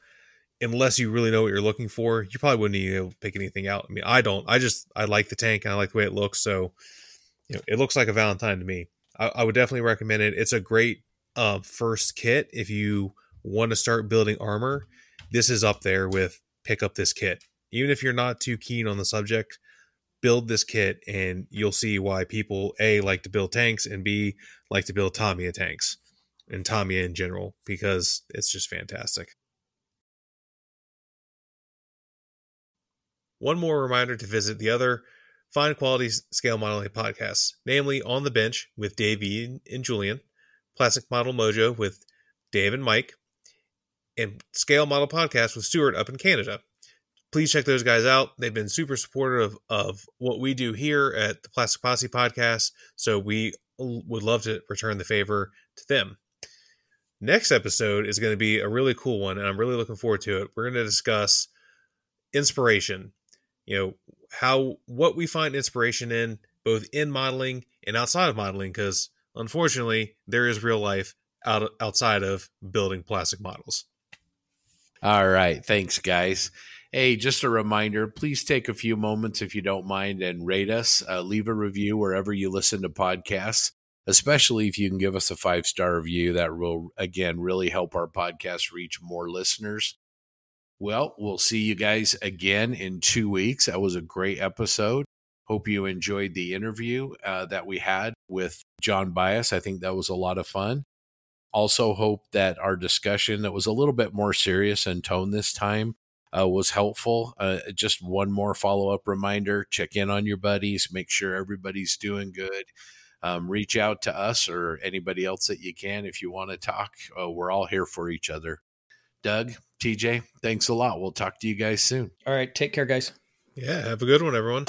unless you really know what you're looking for, you probably wouldn't even pick anything out. I mean, I don't. I just I like the tank and I like the way it looks. So, you know, it looks like a Valentine to me. I, I would definitely recommend it. It's a great uh, first kit if you want to start building armor. This is up there with pick up this kit. Even if you're not too keen on the subject, build this kit and you'll see why people a like to build tanks and b like to build Tamiya tanks and Tamiya in general because it's just fantastic. One more reminder to visit the other fine quality scale modeling podcasts, namely On the Bench with Dave and Julian, Plastic Model Mojo with Dave and Mike, and Scale Model Podcast with Stuart up in Canada. Please check those guys out. They've been super supportive of what we do here at the Plastic Posse Podcast, so we would love to return the favor to them. Next episode is going to be a really cool one, and I'm really looking forward to it. We're going to discuss inspiration you know how what we find inspiration in both in modeling and outside of modeling because unfortunately there is real life out outside of building plastic models. All right. Thanks guys. Hey just a reminder please take a few moments if you don't mind and rate us uh, leave a review wherever you listen to podcasts especially if you can give us a five star review. That will again really help our podcast reach more listeners well, we'll see you guys again in two weeks. That was a great episode. Hope you enjoyed the interview uh, that we had with Jon Bius. I think that was a lot of fun. Also, hope that our discussion that was a little bit more serious in tone this time uh, was helpful. Uh, just one more follow up reminder check in on your buddies, make sure everybody's doing good. Um, reach out to us or anybody else that you can if you want to talk. Uh, we're all here for each other. Doug, TJ, thanks a lot. We'll talk to you guys soon. All right. Take care, guys. Yeah. Have a good one, everyone.